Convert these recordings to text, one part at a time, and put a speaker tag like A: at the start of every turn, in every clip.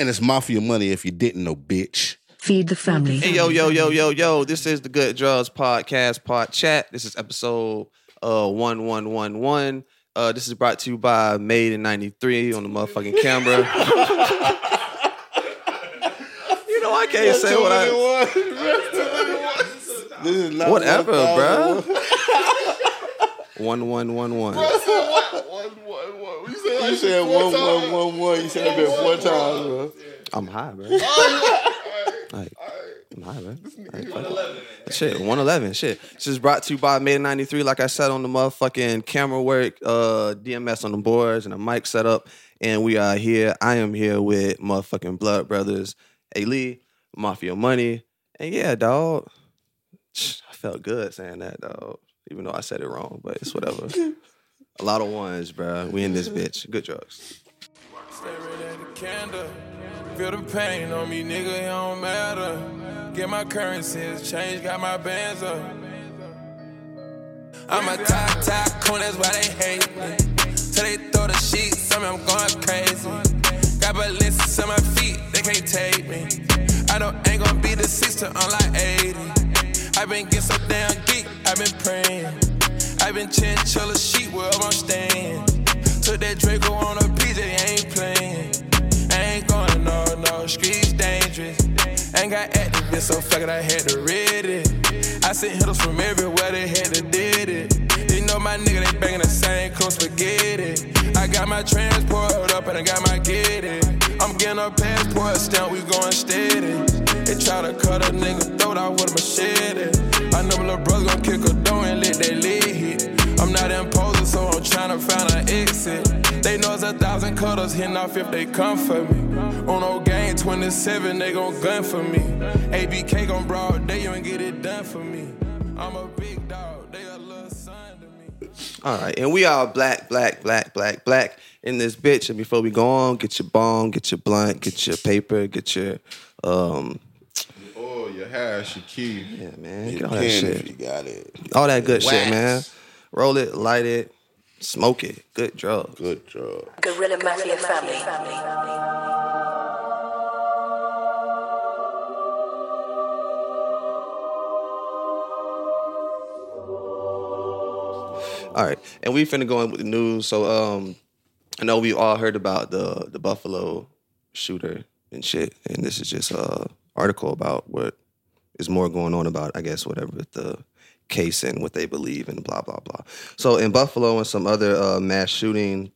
A: And it's mafia money if you didn't know, bitch.
B: Feed the family.
C: Hey yo yo yo yo yo! This is the Good Drugs Podcast Pod Chat. This is episode uh one one one one. Uh, this is brought to you by Made in '93 on the motherfucking camera. you know I can't say what I.
A: This is not
C: Whatever,
A: 1,000.
C: bro. One one one one.
A: You said one one one one. You said that bit four times, bro.
C: I'm high, bro. Like, I'm high, man. Like, fuck it. Shit, 111. Shit. This is brought to you by Made in 93. Like I said on the motherfucking camera work, uh, DMS on the boards and a mic setup. And we are here. I am here with motherfucking Blood Brothers, A Lee, Mafia Money. And yeah, dog. I felt good saying that, dog. Even though I said it wrong, but it's whatever. A lot of ones, bro. We in this bitch. Good drugs.
D: Staring at the candle. Feel the pain on me, nigga, it don't matter. Get my currencies changed, got my bands up. I'm a top, top coon, that's why they hate me. Till they throw the sheets, on me, I'm going crazy. Got ballistics on my feet, they can't take me. I don't ain't gonna be the to unlike 80. i been getting so damn geek, i been praying. I been chinchilla sheet wherever I'm staying. Took that Draco on a PJ, ain't playing. I ain't going no, no, streets dangerous. Ain't got activists, so fuck it, I had to read it. I sent hitters from everywhere, they had to did it. You know my nigga, they banging the same close spaghetti. I got my transport up and I got my get it. I'm getting a passport stamp, we going steady. They try to cut a nigga throat out with a machete. I know my little brother gon' kick a door and let that lid hit. I'm not imposing, so I'm trying to find an exit. They know it's a thousand cutters hitting off if they come for me. On no game 27, they gon' gun for me. ABK gon' broad day, you ain't get it done for me. I'm a big dog, they a little son to me.
C: All right, and we all black, black, black, black, black in this bitch. And before we go on, get your bong, get your blunt, get your paper, get your um,
E: Oh, your hash, your key.
C: yeah, man,
A: You
C: get all
A: can
C: that
A: if
C: shit,
A: you got it.
C: all that good shit, man. Roll it, light it, smoke it. Good drug.
A: Good job.
B: Gorilla Mafia family.
C: All right, and we finna go in with the news. So, um, I know we all heard about the the Buffalo shooter and shit, and this is just a article about what is more going on about, I guess, whatever the case and what they believe and blah blah blah. So, in Buffalo and some other uh, mass shooting,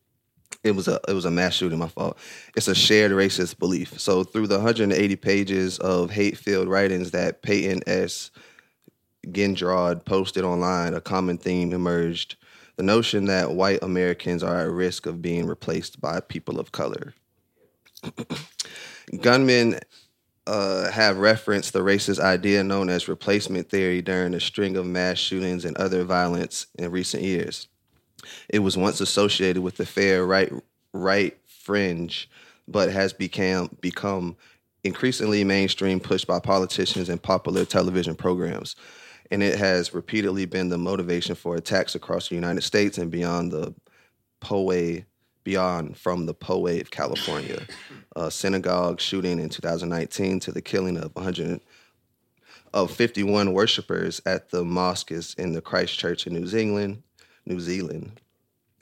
C: it was a it was a mass shooting. My fault. It's a shared racist belief. So, through the 180 pages of hate-filled writings that Payton S. Gendron posted online, a common theme emerged the notion that white Americans are at risk of being replaced by people of color. Gunmen uh, have referenced the racist idea known as replacement theory during a string of mass shootings and other violence in recent years. It was once associated with the fair right right fringe, but has become become increasingly mainstream pushed by politicians and popular television programs. And it has repeatedly been the motivation for attacks across the United States and beyond the Poway, beyond from the Poway of California. Synagogue shooting in 2019 to the killing of 100 of 51 worshipers at the mosques in the Christchurch in New Zealand, New Zealand,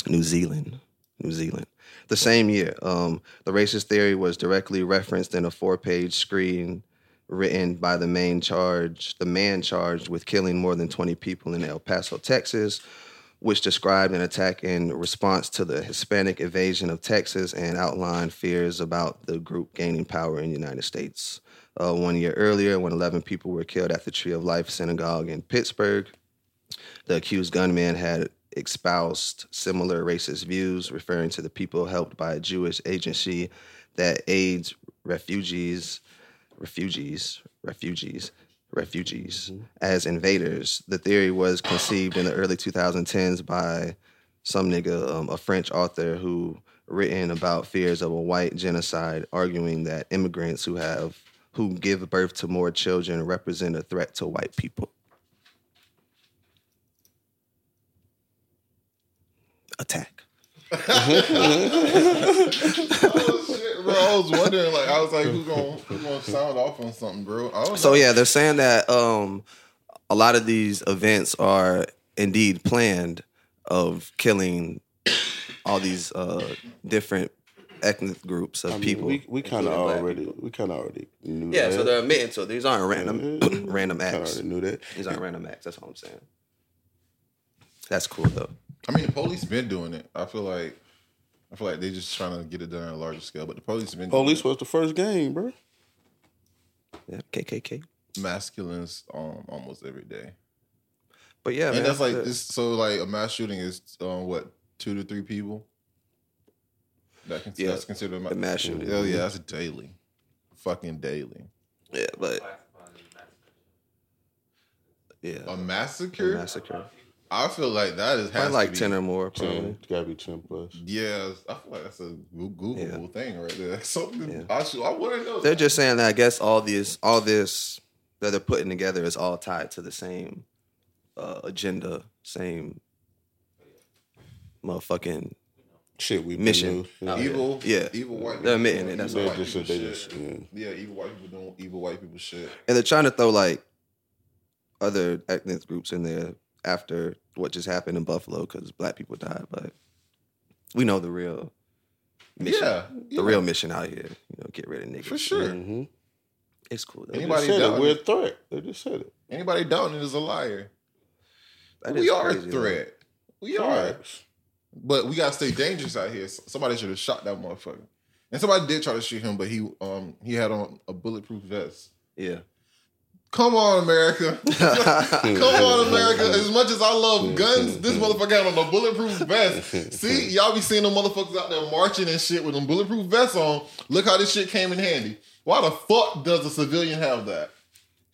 C: New Zealand, New Zealand. The same year, um, the racist theory was directly referenced in a four-page screen written by the main charge, the man charged with killing more than 20 people in El Paso, Texas, which described an attack in response to the Hispanic invasion of Texas and outlined fears about the group gaining power in the United States. Uh, one year earlier, when 11 people were killed at the Tree of Life Synagogue in Pittsburgh, the accused gunman had espoused similar racist views, referring to the people helped by a Jewish agency that aids refugees, refugees, refugees, refugees as invaders. The theory was conceived in the early 2010s by some nigga, um, a French author who written about fears of a white genocide, arguing that immigrants who have who give birth to more children represent a threat to white people. Attack.
E: Shit, bro. bro. I was wondering, like, I was like, who's gonna who's gonna sound off on something, bro? I don't
C: So
E: know.
C: yeah, they're saying that um, a lot of these events are indeed planned of killing all these uh, different ethnic groups of
F: I mean,
C: people.
F: we we kind of
C: including
F: already we kind of already knew
C: Yeah,
F: that.
C: so they're admitting so. These aren't random
F: Yeah,
C: random
F: Kinda
C: acts.
F: already knew that.
C: These aren't random acts. That's all I'm saying. That's cool though.
E: I mean, the police been doing it. I feel like I feel like they're just trying to get it done on a larger scale. But the police have been
F: Police
E: it.
F: was the first game, bro.
C: Yeah, KKK.
E: masculines um almost every day.
C: But yeah,
E: and
C: man,
E: that's like
C: the-
E: this. So like a mass shooting is um what two to three people. That can,
C: Yeah,
E: that's considered a ma-
C: the mass shooting.
E: Hell yeah, that's daily, fucking daily.
C: yeah, but yeah,
E: A massacre.
C: massacre.
E: I feel like that is has
C: like
E: to be,
C: ten or more, probably.
F: Ten, it's gotta be ten plus.
E: Yeah, I feel like that's a Goo- Googleable
C: Yeah.
E: thing right there. Something
C: Yeah.
E: I should. I want to know.
C: They're
E: that.
C: just saying that I guess all these, all this that they're putting together is all tied to the same uh, agenda, same motherfucking.
F: Shit, we
C: Mission.
F: Knew.
E: evil.
C: Yeah.
E: evil white.
C: They're
E: people
C: admitting it, that's
E: evil
F: They
E: white
F: just they just yeah.
E: Yeah, evil white people doing evil white people shit.
C: And they're trying to throw like other ethnic groups in there after what just happened in Buffalo because black people died. But we know the real mission.
E: Yeah,
C: The
E: yeah.
C: real mission out here, you know, get rid of niggas.
E: For sure.
F: Mm-hmm.
C: It's cool though.
E: Anybody
F: just said
E: down
F: it. We're a threat. They just said it.
E: Anybody doubting it is a liar.
C: That
E: we
C: is
E: are
C: crazy,
E: a
C: though.
E: threat. We are. But we gotta stay dangerous out here. Somebody should have shot that motherfucker. And somebody did try to shoot him, but he um he had on a bulletproof vest.
C: Yeah.
E: Come on, America. Come on, America. As much as I love guns, this motherfucker had on a bulletproof vest. See, y'all be seeing them motherfuckers out there marching and shit with them bulletproof vests on. Look how this shit came in handy. Why the fuck does a civilian have that?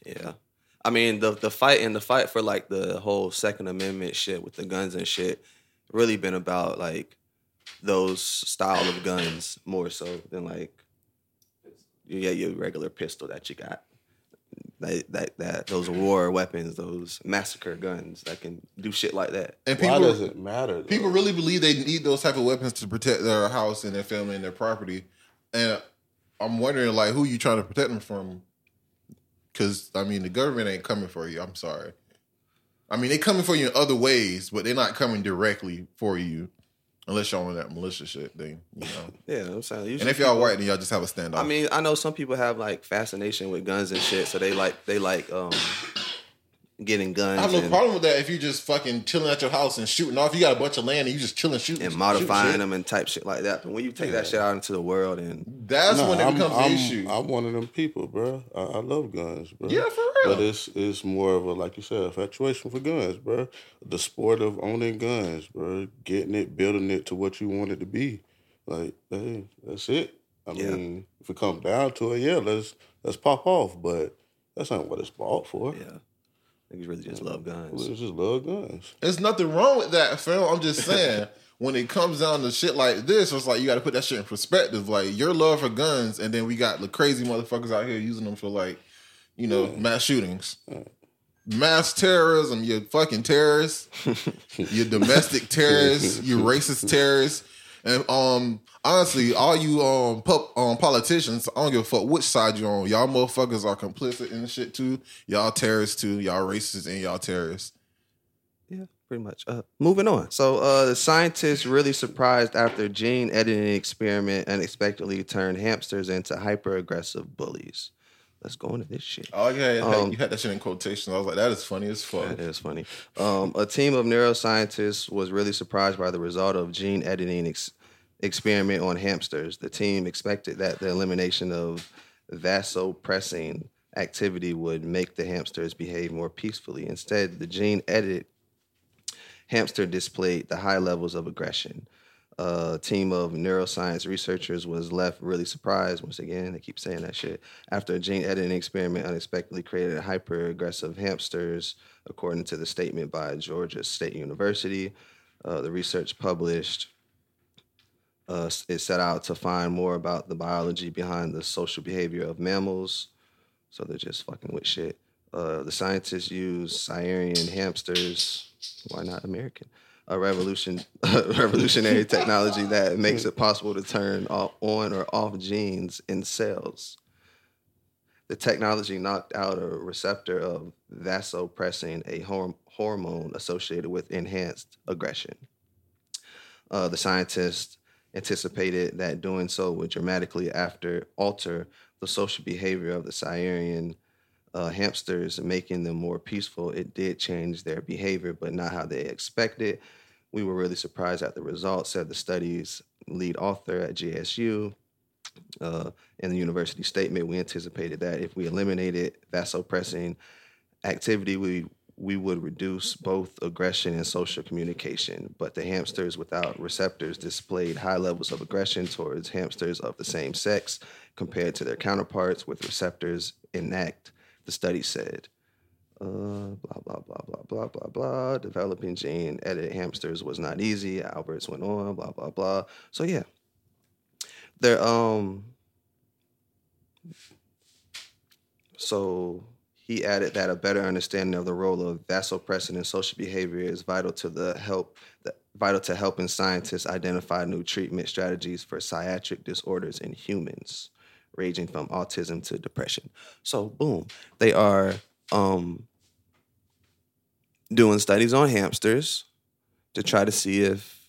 C: Yeah. I mean the the fight and the fight for like the whole Second Amendment shit with the guns and shit really been about like those style of guns more so than like yeah your regular pistol that you got. That, that that those war weapons, those massacre guns that can do shit like that.
E: And
F: Why
E: people
F: does it matter? though?
E: people really believe they need those type of weapons to protect their house and their family and their property. And I'm wondering, like, who you trying to protect them from? Because I mean, the government ain't coming for you. I'm sorry. I mean, they coming for you in other ways, but they're not coming directly for you, unless y'all on that militia shit thing. You know.
C: Yeah, I'm saying.
E: and if y'all
C: people-
E: white, then y'all just have a standoff.
C: I mean, I know some people have like fascination with guns and shit, so they like they like um getting guns
E: I have no
C: and,
E: problem with that if you just fucking chilling at your house and shooting off. You got a bunch of land and you just chilling, shooting,
C: and modifying
E: shit.
C: them and type shit like that. But when you take that shit out into the world and
E: That's
F: Nah,
E: when it
F: I'm,
E: becomes
F: I'm,
E: an issue.
F: I'm one of them people, bro. I, I love guns, bro.
E: Yeah, for real.
F: But it's it's more of a like you said, infatuation for guns, bro. The sport of owning guns, bro. Getting it, building it to what you want it to be. Like, hey, that's it. I
C: Yeah.
F: mean, if it comes down to it, yeah, let's let's pop off. But that's not what it's bought for.
C: yeah, niggas really just love
F: We
C: guns.
F: just love guns.
E: There's nothing wrong with that, fam. I'm just saying, when it comes down to shit like this, it's like you got to put that shit in perspective. Like your love for guns, and then we got the crazy motherfuckers out here using them for like, you know, mass shootings, mass terrorism. You fucking terrorists, you domestic terrorists, you racist terrorists, and um. Honestly, all you um, pup, um politicians, I don't give a fuck which side you're on. Y'all motherfuckers are complicit in shit too. Y'all terrorists too. Y'all racists and y'all terrorists.
C: Yeah, pretty much. Uh, moving on. So uh, the scientists really surprised after gene editing experiment unexpectedly turned hamsters into hyper aggressive bullies. Let's go into this shit.
E: Oh yeah,
C: Um,
E: you had that shit in quotation. I was like, that is funny as fuck.
C: That is funny. Um, a team of neuroscientists was really surprised by the result of gene editing ex- experiment on hamsters. The team expected that the elimination of vasopressin activity would make the hamsters behave more peacefully. Instead, the gene edit hamster displayed the high levels of aggression. A team of neuroscience researchers was left really surprised. Once again, they keep saying that shit. After a gene editing experiment unexpectedly created hyper aggressive hamsters, according to the statement by Georgia State University. Uh, the research published uh, it set out to find more about the biology behind the social behavior of mammals. So they're just fucking with shit. Uh, the scientists used Syrian hamsters, why not American, a revolution, revolutionary technology that makes it possible to turn on or off genes in cells. The technology knocked out a receptor of vasopressin, a horm- hormone associated with enhanced aggression. Uh, the scientists anticipated that doing so would dramatically after alter the social behavior of the Siberian uh, hamsters, making them more peaceful. It did change their behavior, but not how they expected. We were really surprised at the results, said the study's lead author at GSU. Uh, in the university statement, we anticipated that if we eliminated vasopressin activity, we we would reduce both aggression and social communication. But the hamsters without receptors displayed high levels of aggression towards hamsters of the same sex compared to their counterparts with receptors intact, the study said. Uh, blah, blah, blah, blah, blah, blah, blah. Developing gene edited hamsters was not easy. Albers went on, blah, blah, blah. So, yeah. They're, um, so he added that a better understanding of the role of vasopressin in social behavior is vital to the help the, vital to helping scientists identify new treatment strategies for psychiatric disorders in humans, ranging from autism to depression. So boom, they are um, doing studies on hamsters to try to see if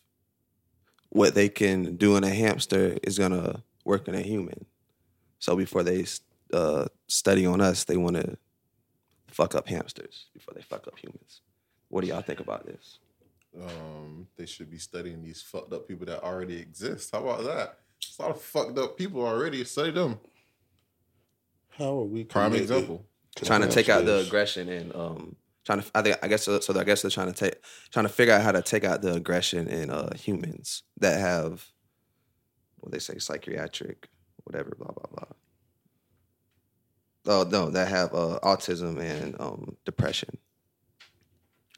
C: what they can do in a hamster is gonna work in a human. So before they uh, study on us, they want to fuck up hamsters before they fuck up humans. What do y'all think about this?
E: Um, they should be studying these fucked up people that already exist. How about that? There's a lot of fucked up people already. Study them.
F: How are we
E: Prime
F: connected
E: example.
C: trying to take out the aggression and um trying to I think I guess so, so I guess they're trying to take trying to figure out how to take out the aggression in uh humans that have what they say psychiatric whatever blah blah blah. Oh no, that have uh, autism and um, depression.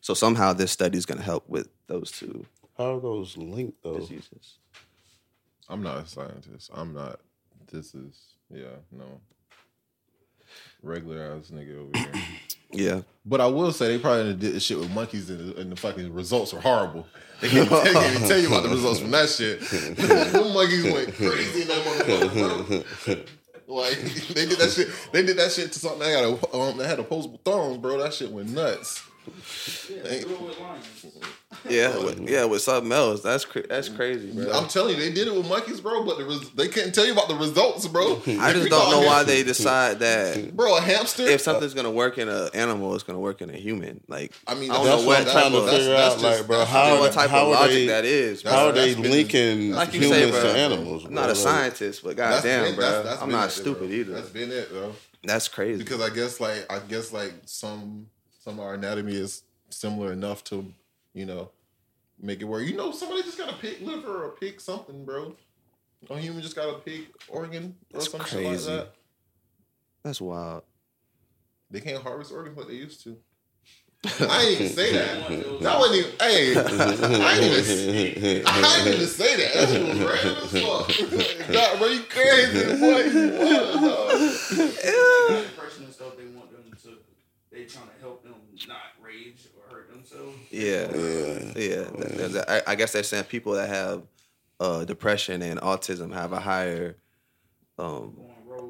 C: So somehow this study is going to help with those two
F: How are those linked though?
C: diseases.
E: I'm not a scientist. I'm not. This is yeah no. Regular ass nigga over here.
C: Yeah,
E: But I will say they probably did this shit with monkeys and the, and the fucking results are horrible. They can't, even- they can't even tell you about the results from that shit. Them monkeys went crazy in that motherfucker, bro. Like they did that shit. They did that shit to something that had a um, that had opposable thumbs, bro. That shit went nuts. They-
C: yeah, with, yeah, with something else. That's cra- that's crazy, bro.
E: I'm telling you, they did it with monkeys, bro. But the res- they couldn't tell you about the results, bro.
C: I just don't know why they decide that
E: bro. A hamster.
C: if something's gonna work in an animal, it's gonna work in a human. Like
E: I mean,
C: I don't
F: That's
C: know
F: what
C: what
F: I'm
C: type
F: trying to
C: of
F: figure
E: that's
F: out,
E: just-
F: like, bro. How,
C: what type
F: how
C: of
F: are
C: logic
F: they,
C: that is.
E: That's-
F: How are they
E: that's
F: linking
C: Like you
F: humans
C: say, bro.
F: to animals?
C: I'm not a scientist, but
E: That's
C: goddamn, bro,
E: that's- that's
C: I'm not stupid
E: bro.
C: either.
E: That's been it, bro.
C: That's crazy.
E: because I guess like I guess like some some of our anatomy is similar enough to you know make it work. You know, somebody just got a pig liver or a pig something, bro. A human just got a pig organ or
C: That's
E: some shit like
C: crazy.
E: that.
C: That's wild.
E: They can't harvest organs like they used to. I didn't even say that. That wasn't even. Hey, I didn't even. I didn't even say that. That shit was random as fuck. God, bro, you crazy, boy. You
G: they trying to help them not rage or hurt themselves.
C: Yeah,
F: Yeah.
C: yeah. That- that- I, I guess they're saying people that have uh, depression and autism have a higher um,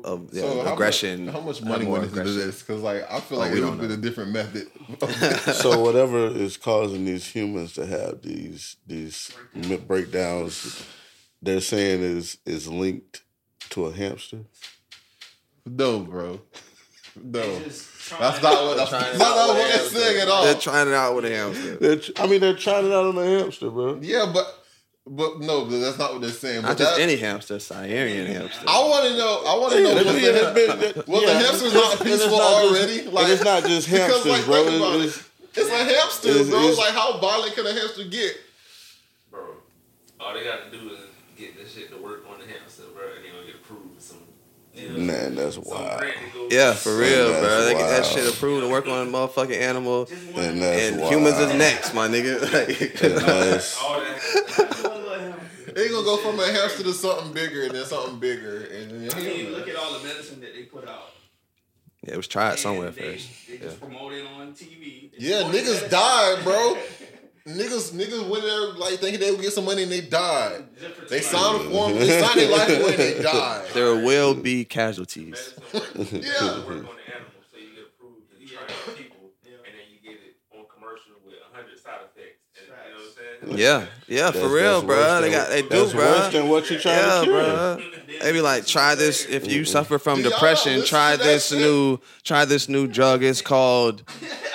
C: of yeah,
E: So how
C: aggression.
E: Much, how much
C: have
E: money
C: more
E: went into
C: aggression.
E: this? Because like I feel
C: Oh,
E: like
C: we
E: it
C: don't
E: would have been a different method.
F: so whatever is causing these humans to have these these m- breakdowns, they're saying is is linked to a hamster.
E: no, bro. No,
G: They just trying
E: that's not what. That's,
C: They're
E: not what they're saying at all.
C: They're trying it out with a hamster.
F: Tr- I mean, they're trying it out on a hamster, bro.
E: Yeah, but but no, that's not what they're saying.
C: Not
E: But
C: just
E: that,
C: any hamster, Siberian hamster.
E: I want to know. I want to know.
F: Yeah,
E: Was
F: yeah,
E: the,
F: that's been- that-
E: was the hamsters not peaceful
F: not just-
E: already?
F: and it's not just
E: because,
F: hamsters,
E: like,
F: bro.
E: think about
F: It's-
E: it. It's a hamster,
F: it's-
E: bro.
F: it's-
E: like, how violent can a hamster get?
H: Bro, all they got to do is get this shit to work on the hamster, bro, and they gonna get approved with some. You know,
F: Man, that's wild.
H: grant to go-
C: Yeah, for real,
F: That's
C: bro. They get that
F: wild.
C: shit approved to work on a motherfucking animal.
F: And that's
C: And
F: wild.
C: humans is next, my nigga.
F: And that's-
H: All.
E: They gonna go from a hamster to something bigger, and then something bigger, and then
G: I mean, look at all the medicine that they put out.
C: yeah, it was tried
G: And
C: somewhere
G: they,
C: first.
G: They just promote it on TV. They
E: Yeah, niggas died, bro. Niggas, niggas went there like thinking they would get some money and they died. They signed a form, they signed their life away and they died.
C: There will be casualties.
E: Yeah.
H: work on the animals, so you get approved to try on people, and then you get it on commercial with hundred side effects. And, you know what I'm saying?
C: Yeah, yeah, for real, bro. They got they do,
F: that's
C: bro.
F: worse than what you trying
C: yeah,
F: to cure.
C: bro. They be like, try this if you suffer from
E: Do
C: depression. Try
E: to that
C: this
E: shit?
C: new, try this new drug. It's called,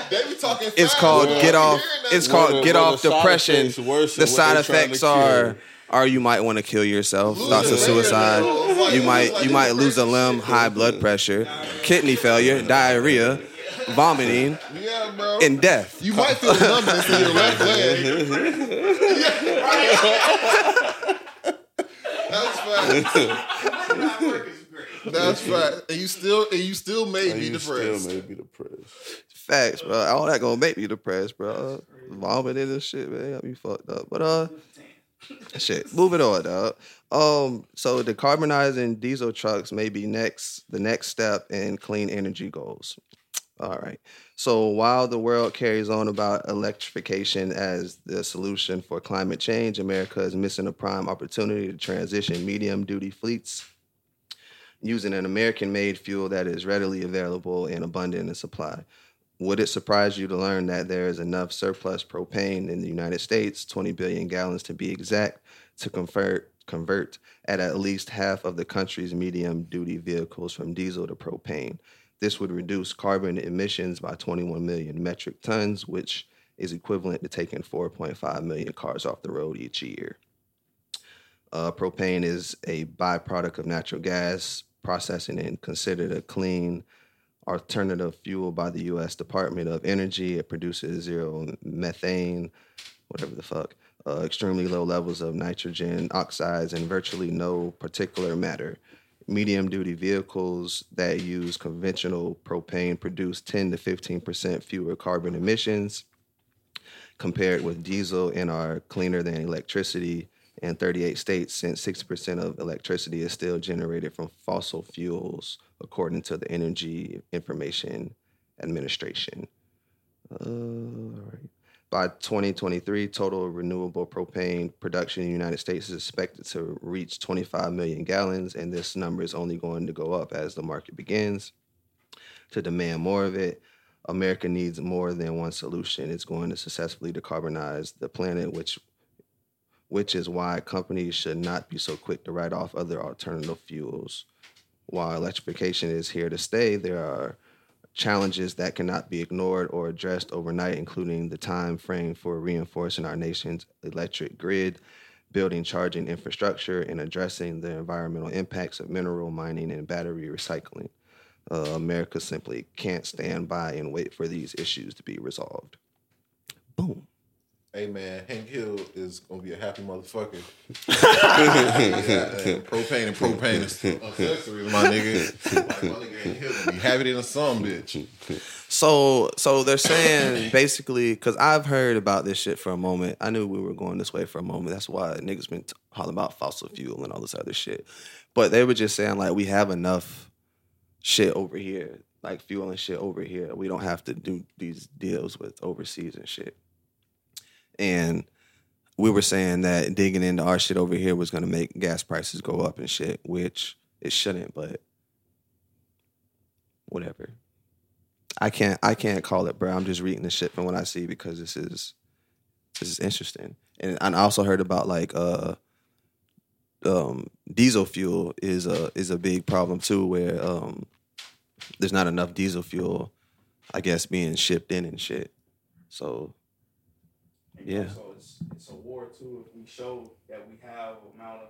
E: They be talking.
C: it's called
E: I
C: get off. It's
E: shit.
C: called
F: Well,
C: get
F: well,
C: off
F: the
C: depression. The side
F: they trying to
C: effects are,
F: cure.
C: are you might want to kill yourself.
E: Lose
C: Thoughts of suicide.
E: bro.
C: You might you might lose a limb, high blood pressure, kidney failure, diarrhea, vomiting,
E: Yeah, bro.
C: and death.
E: you might feel numbness in your left leg. That's fact. That's fact. And you still and you still may
F: And
E: be
F: you
E: depressed.
F: still may be depressed.
C: Facts, bro. All that gonna make me depressed, bro. Vomiting and shit, man. Got me fucked up. But uh, shit. Moving on, dog. Um, so decarbonizing diesel trucks may be next, the next step in clean energy goals. All right. So while the world carries on about electrification as the solution for climate change, America is missing a prime opportunity to transition medium duty fleets using an American made fuel that is readily available and abundant in supply. Would it surprise you to learn that there is enough surplus propane in the United States, 20 billion gallons to be exact, to convert convert at at least half of the country's medium duty vehicles from diesel to propane? This would reduce carbon emissions by 21 million metric tons, which is equivalent to taking 4.5 million cars off the road each year. Uh, propane is a byproduct of natural gas processing and considered a clean alternative fuel by the U.S. Department of Energy. It produces zero methane, whatever the fuck, uh, extremely low levels of nitrogen oxides, and virtually no particulate matter. Medium duty vehicles that use conventional propane produce 10 to 15% fewer carbon emissions compared with diesel and are cleaner than electricity in 38 states since 60% of electricity is still generated from fossil fuels according to the energy information administration uh, all right. By 2023 total renewable propane production in the united states is expected to reach 25 million gallons and this number is only going to go up as the market begins to demand more of it America needs more than one solution. It's going to successfully decarbonize the planet, which which is why companies should not be so quick to write off other alternative fuels. While electrification is here to stay, there are challenges that cannot be ignored or addressed overnight, including the time frame for reinforcing our nation's electric grid, building charging infrastructure, and addressing the environmental impacts of mineral mining and battery recycling. Uh, America simply can't stand by and wait for these issues to be resolved. Boom.
E: Hey man, Hank Hill is gonna be a happy motherfucker. yeah, propane and propane is accessories, my nigga. Like, my nigga Hank Hill gonna be happy than a some bitch.
C: So, so they're saying basically because I've heard about this shit for a moment. I knew we were going this way for a moment. That's why niggas been t- hollering about fossil fuel and all this other shit. But they were just saying like we have enough shit over here, like fuel and shit over here. We don't have to do these deals with overseas and shit. And we were saying that digging into our shit over here was going to make gas prices go up and shit, which it shouldn't, but whatever. I can't I can't call it, bro. I'm just reading the shit from what I see because this is this is interesting. And I also heard about like uh um diesel fuel is a is a big problem too where um there's not enough diesel fuel I guess being shipped in and shit. So Yeah.
G: So it's, it's a war too. If we show that we have amount of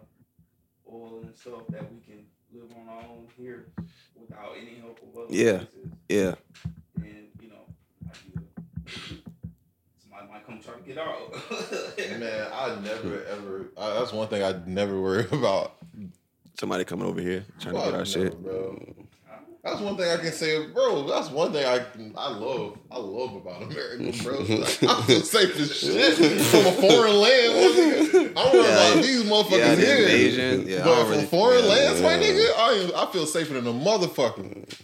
G: oil and stuff that we can live on our own here without any help of other
C: Yeah.
G: places,
C: yeah.
G: And you know, somebody might come try to get our
E: Man, I never ever. I, that's one thing I never worry about.
C: Somebody coming over here trying to get our
E: no,
C: shit.
E: bro. That's one thing I can say, bro. That's one thing I I love. I love about America, bro. Like, I'm so safe as shit from a foreign land. my nigga. I'm worried
C: Yeah,
E: about these motherfuckers
C: yeah, the
E: here.
C: invasion. Yeah,
E: but from
C: really-
E: foreign
C: yeah,
E: lands, my nigga, I, I feel safer than a motherfucker.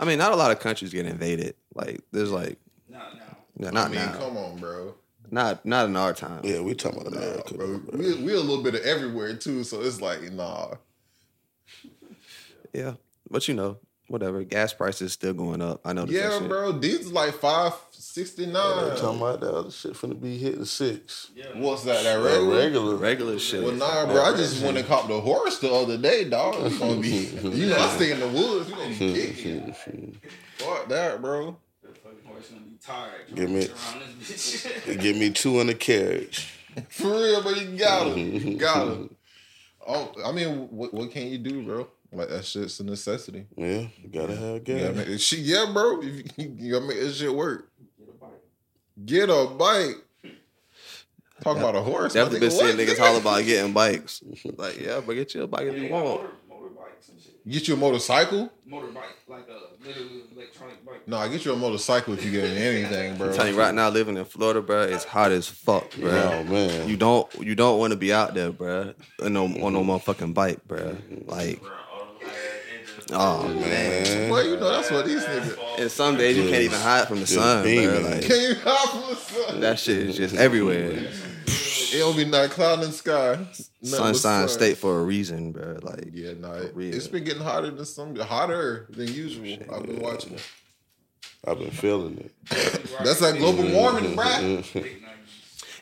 C: I mean, not a lot of countries get invaded. Like there's like
G: not now.
C: yeah,
E: I
C: not
E: mean,
C: now.
E: come on, bro.
C: Not not in our time.
F: Yeah, we talking about America,
E: Bro,
F: bro.
E: we we a little bit of everywhere too, so it's like nah.
C: Yeah, but you know, whatever. Gas prices still going up. I know.
E: Yeah, bro, these like five sixty
F: They
E: nine.
F: talking about that other shit finna be hitting six. Yeah.
E: What's that? That
F: That
E: regular?
F: regular.
C: Regular shit.
E: Well, nah, bro. I just went and caught the horse the other day, dog. It's gonna be, you know, I stay in the woods. You gonna be kicking. Fuck that, bro.
G: The fucking horse gonna be tired.
F: Give me-
G: around this bitch.
F: Give me two in the carriage.
E: For real, but you got him. You got him. Oh, I mean, what, what can you do, bro? Like that shit's a necessity.
F: Yeah, you gotta have
E: You
F: gas.
E: gotta make, shit, yeah, bro. You, you gotta make this shit work.
G: Get a bite.
E: Get a bike. Talk about a horse.
C: Definitely
E: my
C: been
E: nigga,
C: seeing niggas
E: nigga?
C: holler about getting bikes. Like, yeah, but get you a bike if you want.
G: motor, motorbikes and shit.
E: Get you a motorcycle?
G: Motorbike, like a literally electronic bike.
E: No, I get you a motorcycle if you get anything, bro.
C: I'm telling you right now, living in Florida, bro, it's hot as fuck, bro.
F: Oh man.
C: You don't you don't want to be out there, bro, on no, on no motherfucking bike, bro. Like,
H: Around Oh,
C: oh man.
F: man.
E: Boy, you know that's what these niggas.
C: And some days you can't even hide from the
F: Just
C: sun, bro. Like,
E: Can you hop from the sun?
C: that shit is just everywhere.
E: It don't be not cloud in the sky. Nothing but
C: Sunshine
E: sun.
C: State for a reason, bro. Like,
E: Yeah, nah, it,
C: real.
E: it's been getting hotter than some hotter than usual. I've been watching. It.
F: I've been feeling it.
E: That's like global warming, bruh.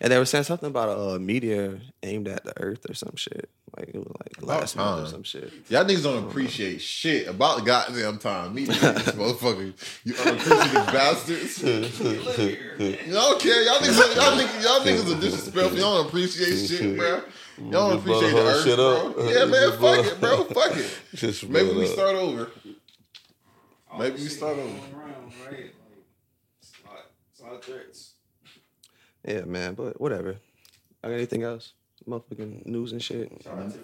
G: Big nuggets.
C: and they were saying something about a, uh meteor aimed at the Earth or some shit. Like it was like last month or some shit.
E: Y'all niggas don't appreciate shit about the goddamn time. Me, these motherfuckers, you unappreciative bastards.
G: Look here.
E: Y'all don't care. Y'all niggas, y'all niggas, y'all niggas are disrespectful. Y'all don't appreciate shit, bro. Y'all don't appreciate
F: the
E: the earth,
F: shit
E: bro.
F: up.
E: Yeah, man, fuck it, bro. Fuck it.
F: Just
E: Maybe we
F: up.
E: start over. Maybe we start
G: going
E: over.
G: around, right? Like, it's a lot, it's a lot of threats.
C: Yeah, man. But whatever. I got anything else? Motherfucking news and shit.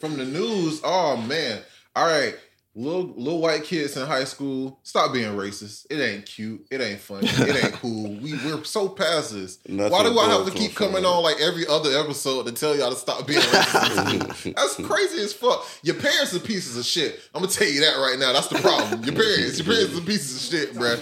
E: From the news, oh man. All right. Little little white kids in high school, stop being racist. It ain't cute. It ain't funny. It ain't cool. We we're so past this.
F: Nothing
E: Why do I have to keep coming on like every other episode to tell y'all to stop being racist? That's crazy as fuck. Your parents are pieces of shit. I'm gonna tell you that right now. That's the problem. Your parents, your parents are pieces of shit, bro.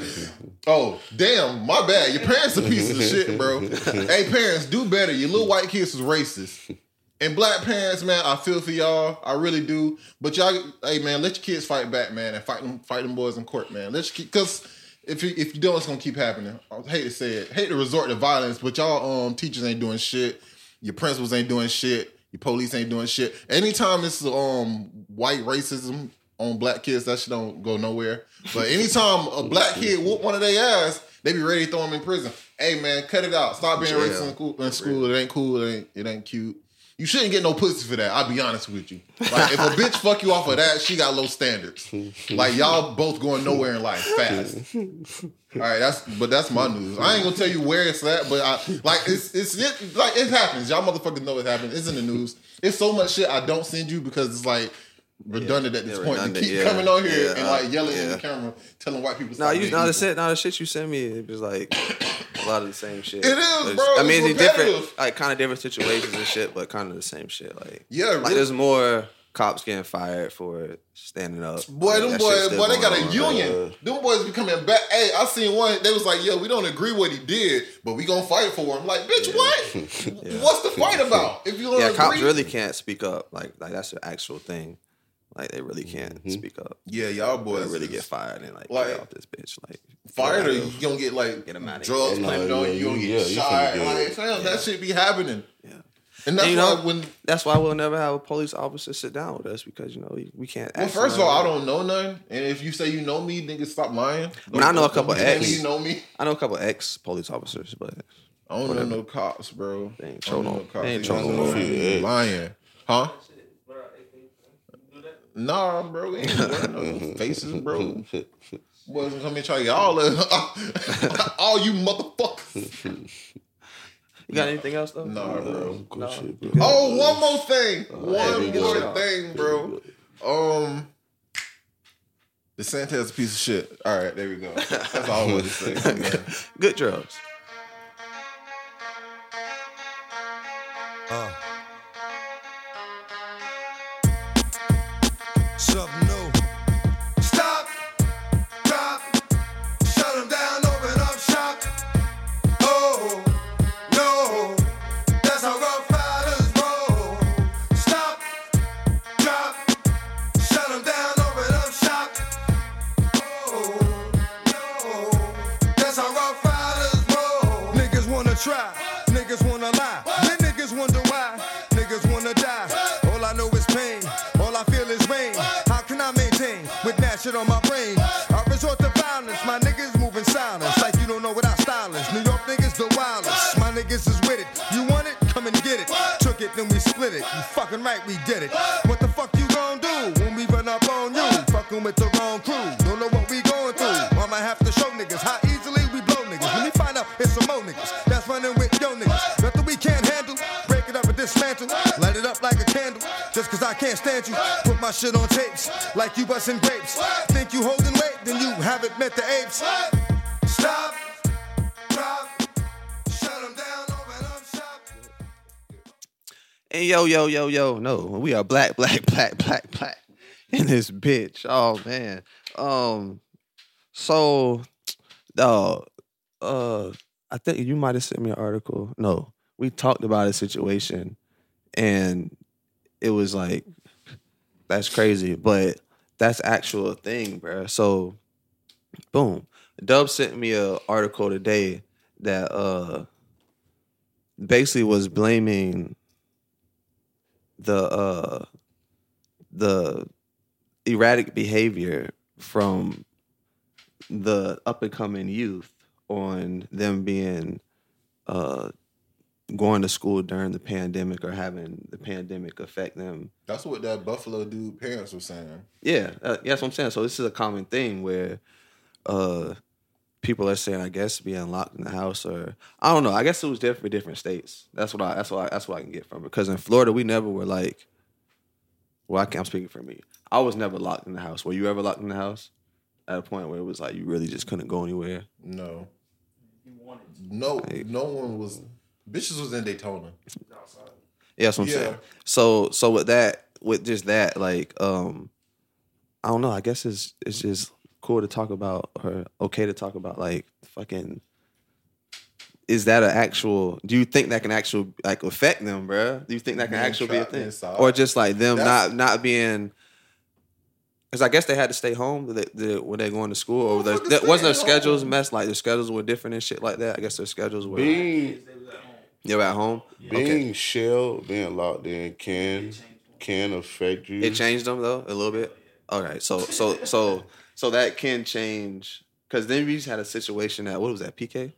E: Oh, damn, my bad. Your parents are pieces of shit, bro. hey, parents, do better. Your little white kids is racist. And black parents, man, I feel for y'all. I really do. But y'all, hey man, let your kids fight back, man, and fight them, fight them boys in court, man. Let's keep because if you if you don't, it's gonna keep happening. I hate to say it, hate to resort to violence, but y'all um teachers ain't doing shit. Your principals ain't doing shit. Your police ain't doing shit. Anytime it's um white racism on black kids, that shit don't go nowhere. But anytime a black kid whoop one of their ass, they be ready to throw them in prison. Hey man, cut it out. Stop being
C: Yeah.
E: racist in school. In school. It ain't cool. It ain't it ain't cute. You shouldn't get no pussy for that. I'll be honest with you. Like if a bitch fuck you off of that, she got low standards. Like y'all both going nowhere in life fast. All right, that's but that's my news. I ain't gonna tell you where it's at, but I like it's it's it, like it happens. Y'all motherfuckers know it happens. It's in the news. It's so much shit I don't send you because it's like redundant at this
C: Yeah,
E: point to
C: redundant,
E: keep
C: yeah.
E: coming on here
C: Yeah,
E: and like yelling in the camera, telling white people.
C: No,
E: stop
C: you
E: being
C: no the shit, no the shit you sent me. It was like a lot of the same shit.
E: It is,
C: There's-
E: bro,
C: I mean,
E: it's
C: it's, different, like kind of different situations and shit, but kind of the same shit. Like,
E: Yeah,
C: like
E: really.
C: there's more cops getting fired for standing up.
E: Boy,
C: Like,
E: them boys, boy, they got a
C: on.
E: union. Uh, them boys be coming back. Hey, I seen one. They was like, "Yo, we don't agree what he did, but we gonna fight for him." Like, bitch, what? What's the fight about? If you don't
C: Yeah,
E: agree,
C: cops really can't speak up. Like, like that's the actual thing. Like, they really can't
E: Mm-hmm.
C: speak up.
E: yeah, y'all
C: They
E: boys
C: really
E: is
C: get fired and like,
E: Like,
C: get off this bitch. Like,
E: fired, or you gonna get like
C: Get 'em outta
E: drugs
F: here.
E: planted
F: No,
E: on
F: yeah,
E: you. You gonna get
F: yeah, you
E: shot.
F: get-
E: Like, fam, that shit be happening.
C: Yeah.
E: And that's
C: And you
E: why
C: know,
E: when.
C: That's why we'll never have a police officer sit down with us because you know we, we can't.
E: Well,
C: ask
E: first of all, I don't know none. And if you say you know me, nigga, stop lying.
C: I mean, I know a couple
E: don't tell me
C: ex.
E: You know me.
C: I know a couple ex police officers, but
E: I don't know no cops, bro.
C: They ain't trolling-
E: know cops.
C: they ain't trolling
E: just
F: no more.
E: lying, huh?
H: Bro, if they do that,
E: Nah, bro, we ain't wearing no faces, bro. Boys gonna come in and try to get all of all you motherfuckers.
C: you got anything else though?
E: Nah, bro.
F: Good
C: No.
F: shit, bro.
E: Oh, one more thing.
C: hey,
E: One more
C: shit
E: thing, bro. Um, the Santa's a piece of shit. All right, there we go. That's all I wanted to say. man.
C: Good drugs.
I: Uh. We did it. What the fuck you gon' do when we run up on you? Fucking with the wrong crew. Don't know what we going through. Might have to show niggas how easily we blow niggas. When we find out it's some more niggas that's running with yo niggas. Nothing we can't handle. Break it up and dismantle. Light it up like a candle. Just cause I can't stand you. Put my shit on tapes like you busting grapes. Think you holding weight, then you haven't met the apes.
C: And yo, yo, yo, yo, no, we are black, black, black, black, black in this bitch. Oh man. Um, so, uh, uh, I think you might have sent me an article. No, we talked about a situation, and it was like, that's crazy, but that's actual thing, bro. So, boom, Dub sent me a article today that uh basically was blaming the uh the erratic behavior from the up and coming youth on them being uh going to school during the pandemic or having the pandemic affect them
E: That's what that Buffalo dude parents were saying.
C: yeah, uh, that's what I'm saying. So this is a common thing where uh people are saying, I guess, being locked in the house, or I don't know. I guess it was different for different states. That's what I. That's what I, that's what I can get from it. Because in Florida, we never were like. Well, I can't. I'm speaking for me. I was never locked in the house. Were you ever locked in the house? At a point where it was like you really just couldn't go anywhere.
E: No. No, no one was. Bitches was in Daytona.
C: Yeah, that's what I'm
E: Yeah.
C: saying. So so with that, with just that, like, um, I don't know. I guess it's it's just cool to talk about or okay to talk about like fucking. Is that an actual? Do you think that can actually like affect them, bruh? Do you think that can actually be a thing, or just like them
E: That's-
C: not not being? Because I guess they had to stay home they, they, when they going to school, or wasn't their schedules messed? Like their schedules were different and shit like that. I guess their schedules were.
F: Being
C: You're at home.
F: being shelled, being locked in can can affect you.
C: It changed them though a little bit. All right, so so so so that can change because then we just had a situation that what was that PK?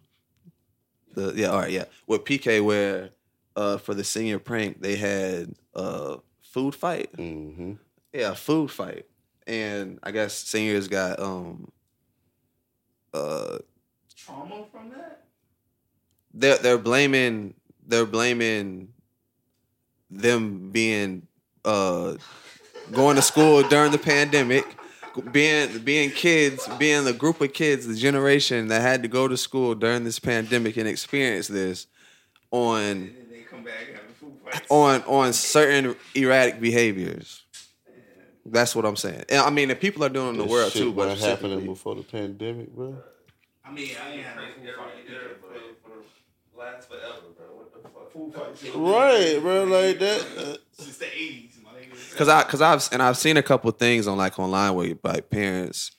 C: The yeah, all right, yeah, with PK where uh for the senior prank they had a food fight.
F: hmm
C: Yeah, a food fight, and I guess seniors got um uh
G: Trauma from that?
C: they're they're blaming they're blaming them being uh going to school during the pandemic being being kids being the group of kids the generation that had to go to school during this pandemic and experience this on
G: And then they come back having food fights.
C: on on certain erratic behaviors that's what i'm saying and i mean the people are doing in the
F: This
C: world
F: shit
C: too but
F: wasn't happening before the pandemic, bro.
G: I mean, I ain't had no food fight either, but
H: Last forever, bro. What the fuck?
G: food fights.
F: Right, bro. Like that. uh,
G: Since the 80s, my nigga.
C: Cause I, cause I've and I've seen a couple things on like online where like parents,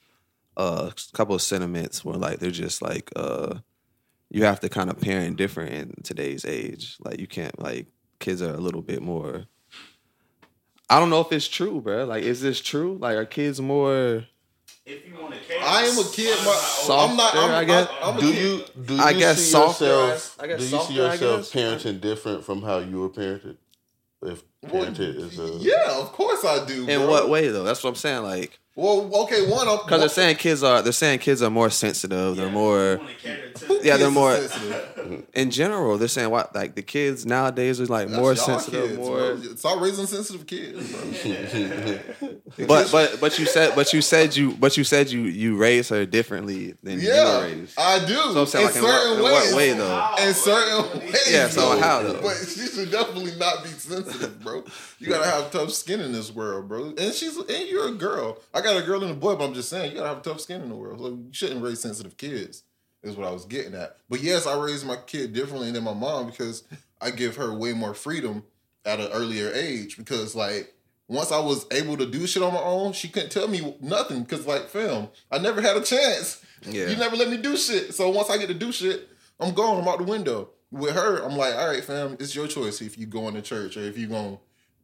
C: uh, a couple of sentiments where like they're just like, uh, you have to kind of parent different in today's age. Like you can't like kids are a little bit more. I don't know if it's true, bro. Like, is this true? Like, are kids more?
G: If you want to care,
E: I am a kid, but I'm not. I'm,
C: I guess.
E: I'm a
F: Do
E: kid.
F: you do you I
C: guess
F: see
C: softer,
F: yourself?
C: I guess
F: do you
C: softer,
F: see yourself parenting different from how you were parented? If
E: Well,
F: is a
E: Yeah, of course I do.
C: In
E: bro.
C: what way though? That's what I'm saying. Like,
E: Well, okay, one.
C: Because they're saying kids are they're saying kids are more sensitive. They're more.
G: to
C: Yeah, they're more. In general, they're saying what like the kids nowadays are like
E: That's
C: more
E: y'all
C: sensitive,
E: kids,
C: more.
E: bro. Stop raising sensitive kids. Bro.
C: But but but you said but you said you but you said you you raised her differently than you were raised.
E: I do.
C: So I'm saying
E: in
C: like in what,
E: certain
C: in
E: ways.
C: what way though?
E: In certain ways.
C: Yeah, so
E: though.
C: how, though?
E: But she should definitely not be sensitive, bro. You gotta have tough skin in this world, bro. And she's and you're a girl. I got a girl and a boy, but I'm just saying you gotta have tough skin in the world. So you shouldn't raise sensitive kids. Is what I was getting at. But yes, I raised my kid differently than my mom because I give her way more freedom at an earlier age. Because like once I was able to do shit on my own, she couldn't tell me nothing. Because like film, I never had a chance.
C: Yeah.
E: You never let me do shit. So once I get to do shit, I'm gone. I'm out the window. with her, I'm like, all right, fam, it's your choice if you going to church or if you gonna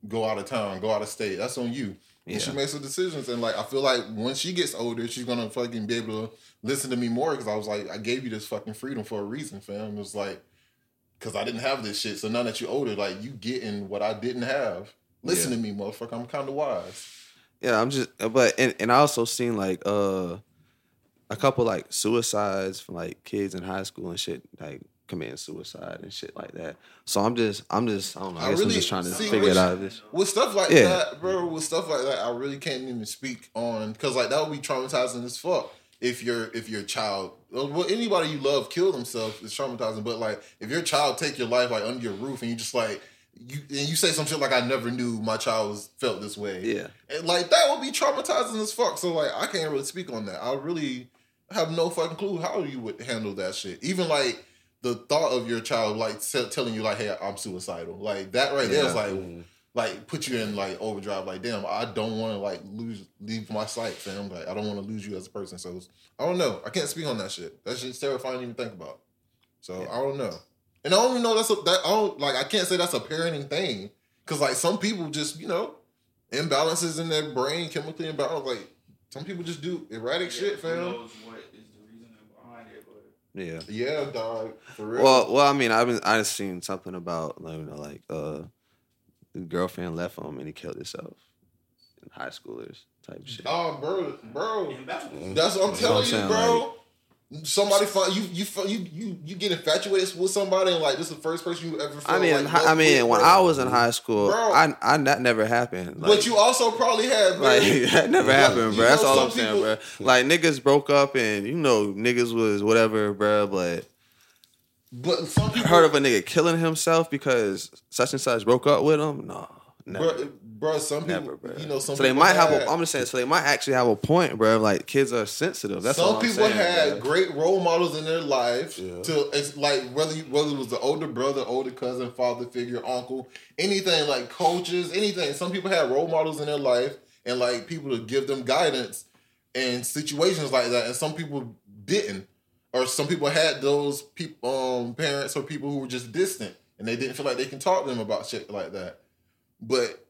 E: go out of town, go out of state. That's on you. And she makes her decisions, and like I feel like when she gets older, she's gonna fucking be able to listen to me more because I was like, I gave you this fucking freedom for a reason, fam. It was like, because I didn't have this shit. So now that you're older, like you getting what I didn't have. Listen
C: Yeah.
E: to me, motherfucker. I'm kind of wise.
C: Yeah, I'm just, but and, and I also seen like uh a couple like suicides from like kids in high school and shit, like committing suicide and shit like that. So I'm just, I'm just, I don't know. I,
E: I
C: guess I'm just trying to
E: see,
C: figure it out. This.
E: With stuff like
C: Yeah.
E: that, bro, with stuff like that, I really can't even speak on because like that would be traumatizing as fuck. If your if your child, well, anybody you love kill themselves is traumatizing. But like, if your child take your life like under your roof and you just like you and you say some shit like I never knew my child was felt this way,
C: Yeah.
E: and like that would be traumatizing as fuck. So like, I can't really speak on that. I really have no fucking clue how you would handle that shit. Even like the thought of your child like se- telling you like, "Hey, I'm suicidal," like that right there is
C: Yeah.
E: like, like put you in like overdrive. Like, damn, I don't want to like lose leave my sight, fam. Like, I don't want to lose you as a person. So it's- I don't know. I can't speak on that shit. That shit's terrifying to even think about. So I don't know. And I don't even know that's a, that. I don't like. I can't say that's a parenting thing because like some people just you know imbalances in their brain chemically imbalanced. Like some people just do erratic shit,
G: Who
E: fam.
G: knows what is the reasoning behind it, but
C: Yeah.
E: Yeah, dog. For real.
C: Well, well, I mean, I've been, I've seen something about, like, you know, like, uh, the girlfriend left him and he killed himself. In high schoolers type shit.
E: Oh, bro, bro.
G: imbalance.
E: That's what I'm
C: That's what
E: telling
C: I'm
E: you,
C: saying,
E: bro. Somebody find you, you, you, you, you get infatuated with somebody, and like this is the first person you ever. Felt
C: I mean,
E: like
C: hi- I mean, when
E: bro.
C: I was in high school,
E: Bro.
C: I, I that never happened. Like,
E: but you also probably had, bro.
C: Like that never
E: Like,
C: happened,
E: you
C: bro. That's all I'm saying, bro. Like niggas broke up, and you know niggas was whatever, bro. But
E: But some people
C: heard of a nigga killing himself because such and such broke up with him? No, never.
E: bro, bro. Some people,
C: Never, bro.
E: you know, some
C: so they
E: people
C: might have.
E: had-
C: A, I'm just saying. So they might actually have a point, bro. Like kids are sensitive. That's all
E: some people
C: saying,
E: had
C: bro.
E: great role models in their life
F: Yeah.
E: to it's like whether you, whether it was the older brother, older cousin, father figure, uncle, anything like coaches, anything. Some people had role models in their life and like people to give them guidance in situations like that, and some people didn't, or some people had those people, um, parents or people who were just distant and they didn't feel like they can talk to them about shit like that. But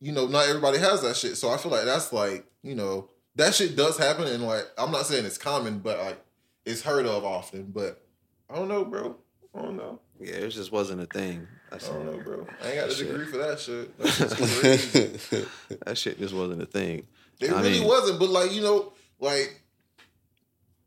E: you know, not everybody has that shit. So I feel like that's like, you know, that shit does happen and like I'm not saying it's common, but like it's heard of often. But I don't know, bro. I don't know.
C: Yeah, it just wasn't a thing. That's
E: I don't know, bro. I ain't got the
C: Shit.
E: degree for that shit. That.
C: That shit just wasn't a thing.
E: it
C: I
E: really
C: mean-
E: wasn't, but like, you know, like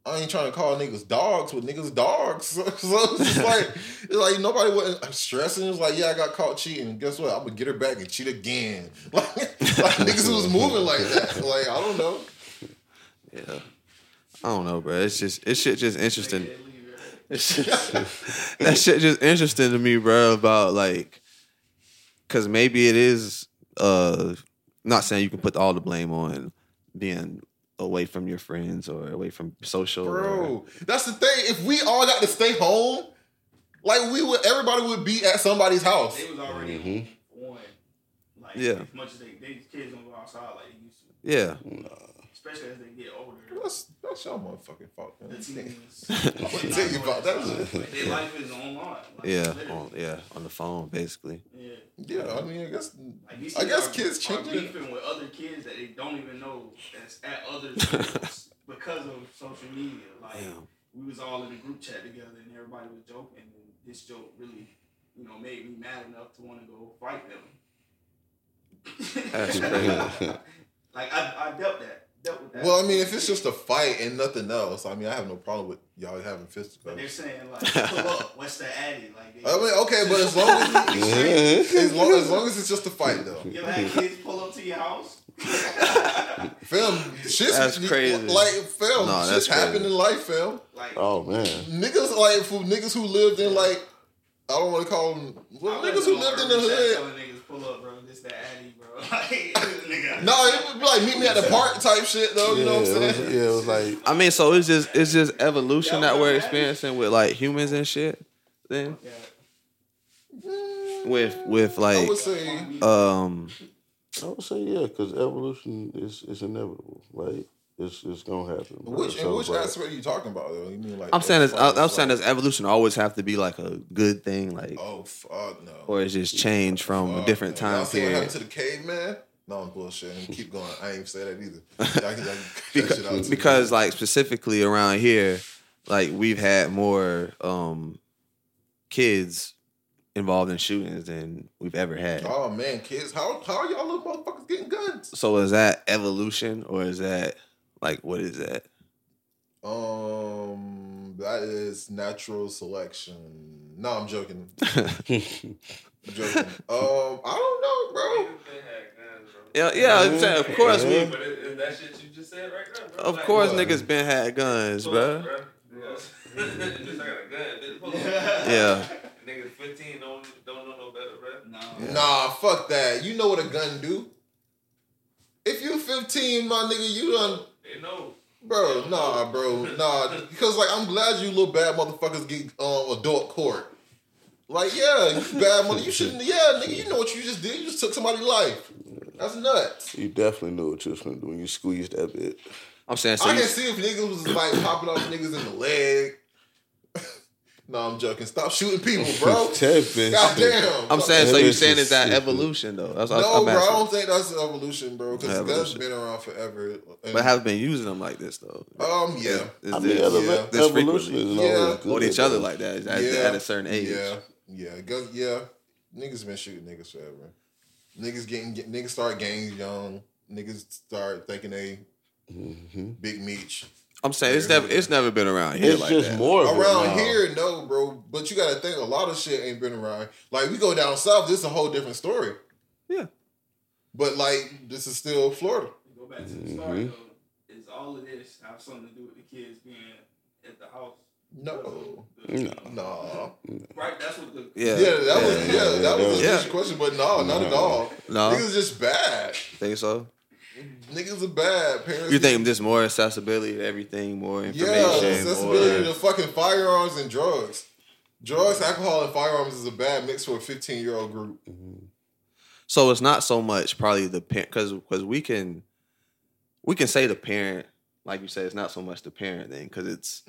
E: I ain't trying to call niggas dogs, but niggas dogs. So, it's like it's like nobody wasn't stressing. It's like, yeah, I got caught cheating. Guess what? I'm gonna get her back and cheat again. Like, like niggas was moving like that. Like, I don't know.
C: Yeah. I don't know, bro. It's just it's shit just interesting. It's just, that shit just interesting to me, bro. About like, cause maybe it is. uh Not saying you can put all the blame on being away from your friends or away from social. or-
E: Bro, that's the thing. If we all got to stay home, like we would, everybody would be at somebody's house.
G: They was already
F: Mhm.
G: on one. Like
C: Yeah.
G: as much as they, they kids don't go outside like they used to.
C: yeah.
G: Especially as they get older.
E: That's that's your motherfucking fault. Man.
G: The teens.
E: I'm tell you about that
G: their life is online. Like,
C: Yeah, on, yeah, on the phone, basically.
G: Yeah.
E: Yeah, I mean, I guess
G: Like
E: I guess
G: our-
E: kids
G: are
E: changing.
G: beefing with other kids that they don't even know that's at other schools because of social media. Like
C: Damn.
G: we was all in a group chat together and everybody was joking and this joke really, you know, made me mad enough to want to go fight them.
C: That's crazy.
G: like I, I dealt that. Dealt with that.
E: Well, I mean, if it's just a fight and nothing else, I mean, I have no problem with y'all having
G: But they're saying like, pull up, what's the addy? Like, they,
E: I mean, okay, but as long as as long as long as it's just a fight, though,
G: you ever had kids pull up to your house?
E: film shit's
C: That's crazy.
E: Like film,
C: No,
E: shit's happened in life, film.
G: Like,
F: Oh man.
E: Niggas like for niggas who lived in like I don't want to call them well, niggas who lived in the hood.
G: Niggas pull up, bro. This that addy, bro. Like, nigga.
E: No, it would be like meet me at the park type shit though. You know what I'm
F: yeah, it
E: saying?
F: was, yeah, it was like
C: I mean, so it's just it's just evolution
G: Yeah,
C: that we're experiencing with like humans and shit. Then
G: Yeah.
C: with with
E: I
C: like
E: would say
C: um
F: I would say yeah, because evolution is is inevitable. Like It's it's gonna happen. bro.
E: Which in
F: So,
E: which
F: but-
E: aspect are you talking about though? You mean like
C: I'm saying
E: as
C: this.
E: far
C: I'm
E: as,
C: saying
E: like-
C: this evolution always have to be like a good thing, like,
E: Oh fuck no.
C: or it's just change from a different
E: no. Y'all
C: time period.
E: to the caveman? No, I'm bullshitting. Keep going. I ain't even say that either. Y'all can, y'all can cut that shit out
C: because, because like specifically around here, like we've had more um kids involved in shootings than we've ever had.
E: Oh man, kids, how how are y'all little motherfuckers getting guns?
C: So is that evolution or is that like what is that?
E: Um, that is natural selection. No, I'm joking. I'm joking. Um, I don't know, bro.
C: Yeah, yeah. I'm saying, of course we,
H: But it, it, that shit you just said right there, bro.
C: of
H: Like,
C: course
E: what?
C: niggas been had guns, bro.
H: bro. Bitch, I got a gun. Bitch, hold on.
C: Yeah.
H: Niggas 15 don't don't know no better, bro.
G: No.
E: Nah, fuck that. You know what a gun do? If you 15, my nigga, you done
H: They know.
E: Bro, nah, bro, nah. Because like, I'm glad you little bad motherfuckers get um adult court. Like, yeah, you bad mother. You shouldn't. Yeah, nigga, you know what you just did. You just took somebody's life. That's nuts.
F: You definitely knew what you was gonna do when you squeezed that bit.
C: I'm saying so
E: I
C: you,
E: can see if niggas was like popping off niggas in the leg. no, I'm joking. Stop shooting people, bro.
F: Tempest.
E: God damn.
C: I'm saying so you
F: This
C: saying
F: is
C: is that evolution though? That's what
E: No,
C: I'm
E: bro, I don't think that's an evolution, bro. Because guns
C: Evolution.
E: been around forever. And-
C: But haven't been using them like this though.
E: um, yeah,
C: Is
F: I mean,
C: this,
F: eleva-
E: yeah.
C: this
F: evolution
C: frequently.
F: is
E: Yeah.
F: always good.
C: on each other like that at,
E: Yeah.
C: at a certain age.
E: Yeah, yeah, guns, yeah. Niggas been shooting niggas forever. Niggas getting get, niggas start gangs young. Niggas start thinking they
F: Mhm.
E: big meat.
C: I'm saying it's never it's never been around here
F: It's
C: like
F: just
C: that.
F: more of it
E: Around
F: now.
E: here, no, bro. But you gotta think a lot of shit ain't been around. Like we go down south, this is a whole different story.
C: Yeah.
E: But like this is still Florida.
G: Go back to the start though. Is all of this have something to do with the kids being at the house?
E: No,
F: No.
E: no.
G: Right. That's what the
C: Yeah.
E: Yeah, that was yeah, that was a
C: Yeah.
E: yeah. question, but no, not at all.
C: No.
E: Niggas just bad.
C: Think so?
E: Niggas are bad. Parents.
C: You think just more accessibility to everything, more
E: Yeah,
C: information,
E: accessibility
C: more
E: to fucking firearms and drugs. Drugs, alcohol, and firearms is a bad mix for a 15 year old group. Mm-hmm.
C: So it's not so much probably the parent because because we can we can say the parent like you said it's not so much the parent thing because it's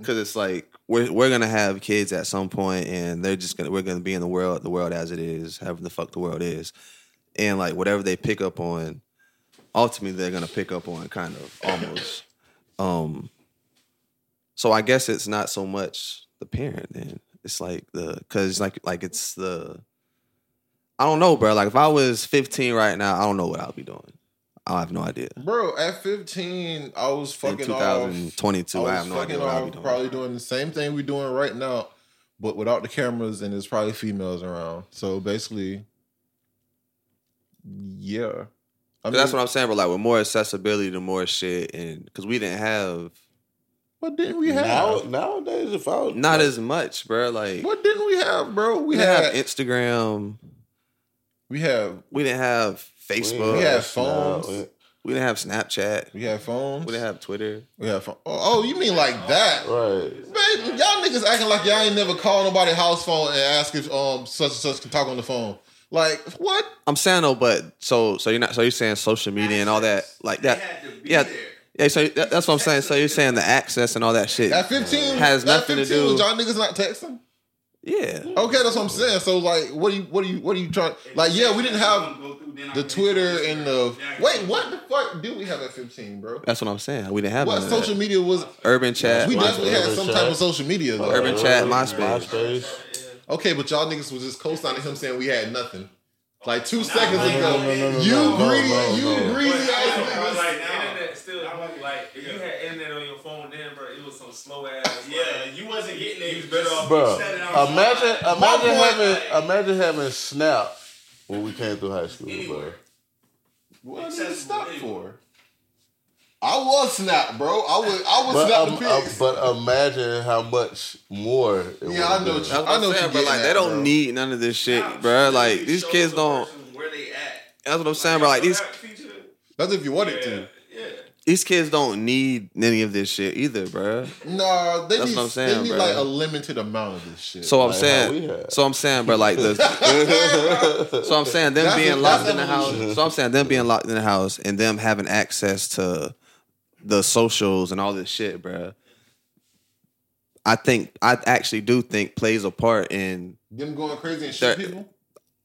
C: because it's like we're we're gonna have kids at some point and they're just gonna we're gonna be in the world the world as it is however the fuck the world is and like whatever they pick up on ultimately they're gonna pick up on kind of almost um so I guess it's not so much the parent then it's like the because like like it's the I don't know, bro. Like if I was 15 right now, I don't know what I'll be doing. I have no idea.
E: Bro, at 15, I was
C: In
E: fucking off.
C: 2022, I,
E: was
C: have no idea
E: fucking
C: what I'll be
E: off,
C: doing.
E: Probably doing the same thing we're doing right now, but without the cameras, and there's probably females around. So basically, yeah. I
C: But that's what I'm saying, bro. Like with more accessibility to more shit, and because we didn't have
E: What didn't we have?
F: Now, nowadays, if I was
C: not as much, bro. Like
E: what didn't we have, bro? We,
C: we
E: had
C: have Instagram.
E: we have
C: We didn't have Facebook.
E: We had
F: Now,
E: phones.
C: We didn't have Snapchat.
E: we had phones.
C: We didn't have Twitter.
E: we had phone. Oh, oh, you mean like that?
F: Right.
E: Man, y'all niggas acting like y'all ain't never called nobody house phone and ask if um such and such can talk on the phone. Like what?
C: I'm saying though, but so so you're not so you're saying social media and all that like that.
G: They had to be
C: Yeah,
G: there.
C: yeah. So that, that's what I'm saying. So you're saying the access and all that shit.
E: At 15
C: Has
E: at
C: nothing to
E: 15,
C: do-
E: was Y'all niggas not texting.
C: Yeah.
E: Okay, that's what I'm saying. So like, what do you what do you what are you trying? Like, yeah, we didn't have the Twitter and the wait. What the fuck did we have at 15, bro?
C: That's what I'm saying. We didn't have
E: What
C: none
E: social
C: that.
E: media was?
C: Urban chat.
E: We
C: MySpace.
E: definitely had
F: Urban
E: some
F: chat.
E: type of social media though.
C: Urban chat, MySpace.
F: MySpace.
E: Okay, but y'all niggas was just co-signing him saying we had nothing. Like two seconds
F: no,
E: ago,
F: no, no, no,
E: you
F: no, no,
E: greedy,
F: no,
E: you
F: no.
E: greedy
H: But,
E: ass
H: but,
E: niggas.
H: like internet still like if you had internet on your phone then, bro, it was some slow ass.
G: Yeah, you wasn't getting it.
H: You was better off.
F: Bro,
G: Set it
F: imagine, imagine
E: point-
F: having, imagine having Snap when we came through high school, bro.
G: Anywhere.
E: What did it stop for? I was snap, bro. I was I was
F: But,
E: snap
F: um,
E: the
F: uh, but imagine how much more. It
E: Yeah, I know
F: been.
E: what
C: That's
E: I
C: I'm
E: know
C: saying, but like
E: getting
C: they don't
E: bro.
C: need none of this shit, bro. Like these kids
H: the
C: don't.
H: Where they at?
C: That's what I'm saying, bro. Like these
H: Feature.
E: That's if you wanted
H: Yeah,
E: to.
H: yeah.
C: These kids don't need any of this shit either, bro.
E: No, they
C: That's
E: need,
C: what I'm saying,
E: they need
C: bro.
E: like a limited amount of this shit.
C: So I'm
F: Like
C: saying, so I'm saying, bro. Like the, so I'm saying them
E: That's
C: being
E: a-
C: locked
E: that's
C: in the house. So I'm saying them being locked in the house and them having access to the socials and all this shit, bro. I think I actually do think plays a part in
E: Them going crazy and shit
C: They're-
E: people.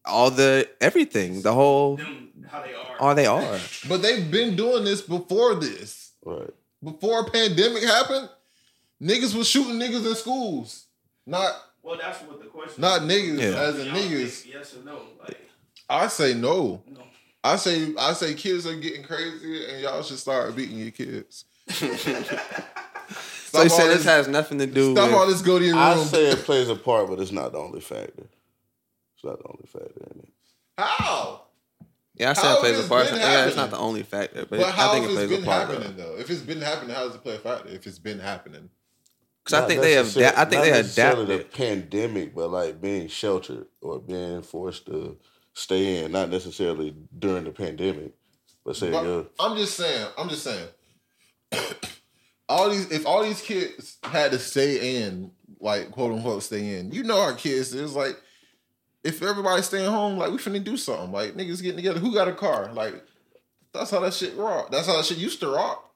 C: All the everything, the whole
G: Them, how they are.
C: all they are.
E: But they've been doing this before this.
F: Right.
E: Before pandemic happened, niggas was shooting niggas in schools. Not
G: Well, that's what the question.
E: not niggas
C: Yeah.
E: as in
G: Y'all
E: niggas.
G: think Yes or no? Like,
E: I say no.
G: no.
E: I say I say kids are getting crazy and y'all should start beating your kids.
C: So you
E: Stop
C: say
E: all
C: this
E: this-
C: has nothing to do
E: Stop
C: with
E: all this go to your
F: I
E: room.
F: say it plays a part, but it's not the only factor. It's not the only factor in it.
E: How?
C: Yeah, I said
E: How
C: it plays
E: has
C: a part.
E: been
C: Yeah, it's not the only factor, but,
E: But
C: I
E: how
C: think it
E: if
C: plays
E: it's
C: a
E: been
C: part.
E: happening though? If it's been happening, how does it play a factor? If it's been happening.
C: Because I think they have.
F: necessarily-
C: I think
F: not
C: they
F: necessarily
C: adapted.
F: the pandemic, but like being sheltered or being forced to stay in, not necessarily during the pandemic, but say
E: But
F: yeah,
E: I'm just saying. I'm just saying. all these, if all these kids had to stay in, like quote unquote, stay in. You know, our kids is like, if everybody's staying home, like we finna do something. Like niggas getting together. Who got a car? Like that's how that shit rock. That's how that shit used to rock.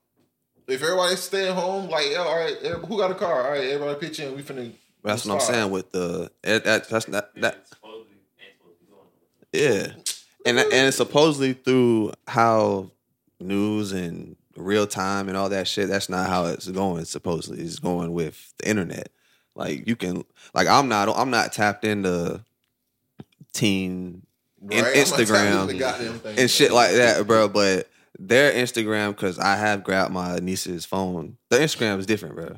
E: If everybody's staying home, like yeah, all right, who got a car? All right, everybody pitch in. We finna.
C: That's what I'm
E: slide.
C: saying with the. It, that, that's not that.
H: supposedly ain't supposed to be going nowhere.
C: Yeah, and that- and supposedly through how news and real time and all that shit. That's not how it's going. Supposedly, it's going with the internet. Like you can, like I'm not, I'm not tapped into teen in
E: Right? I'm not tapping
C: Instagram
E: into the goddamn thing,
C: and shit like that, bro. But their Instagram, because I have grabbed my niece's phone. Their Instagram is different, bro.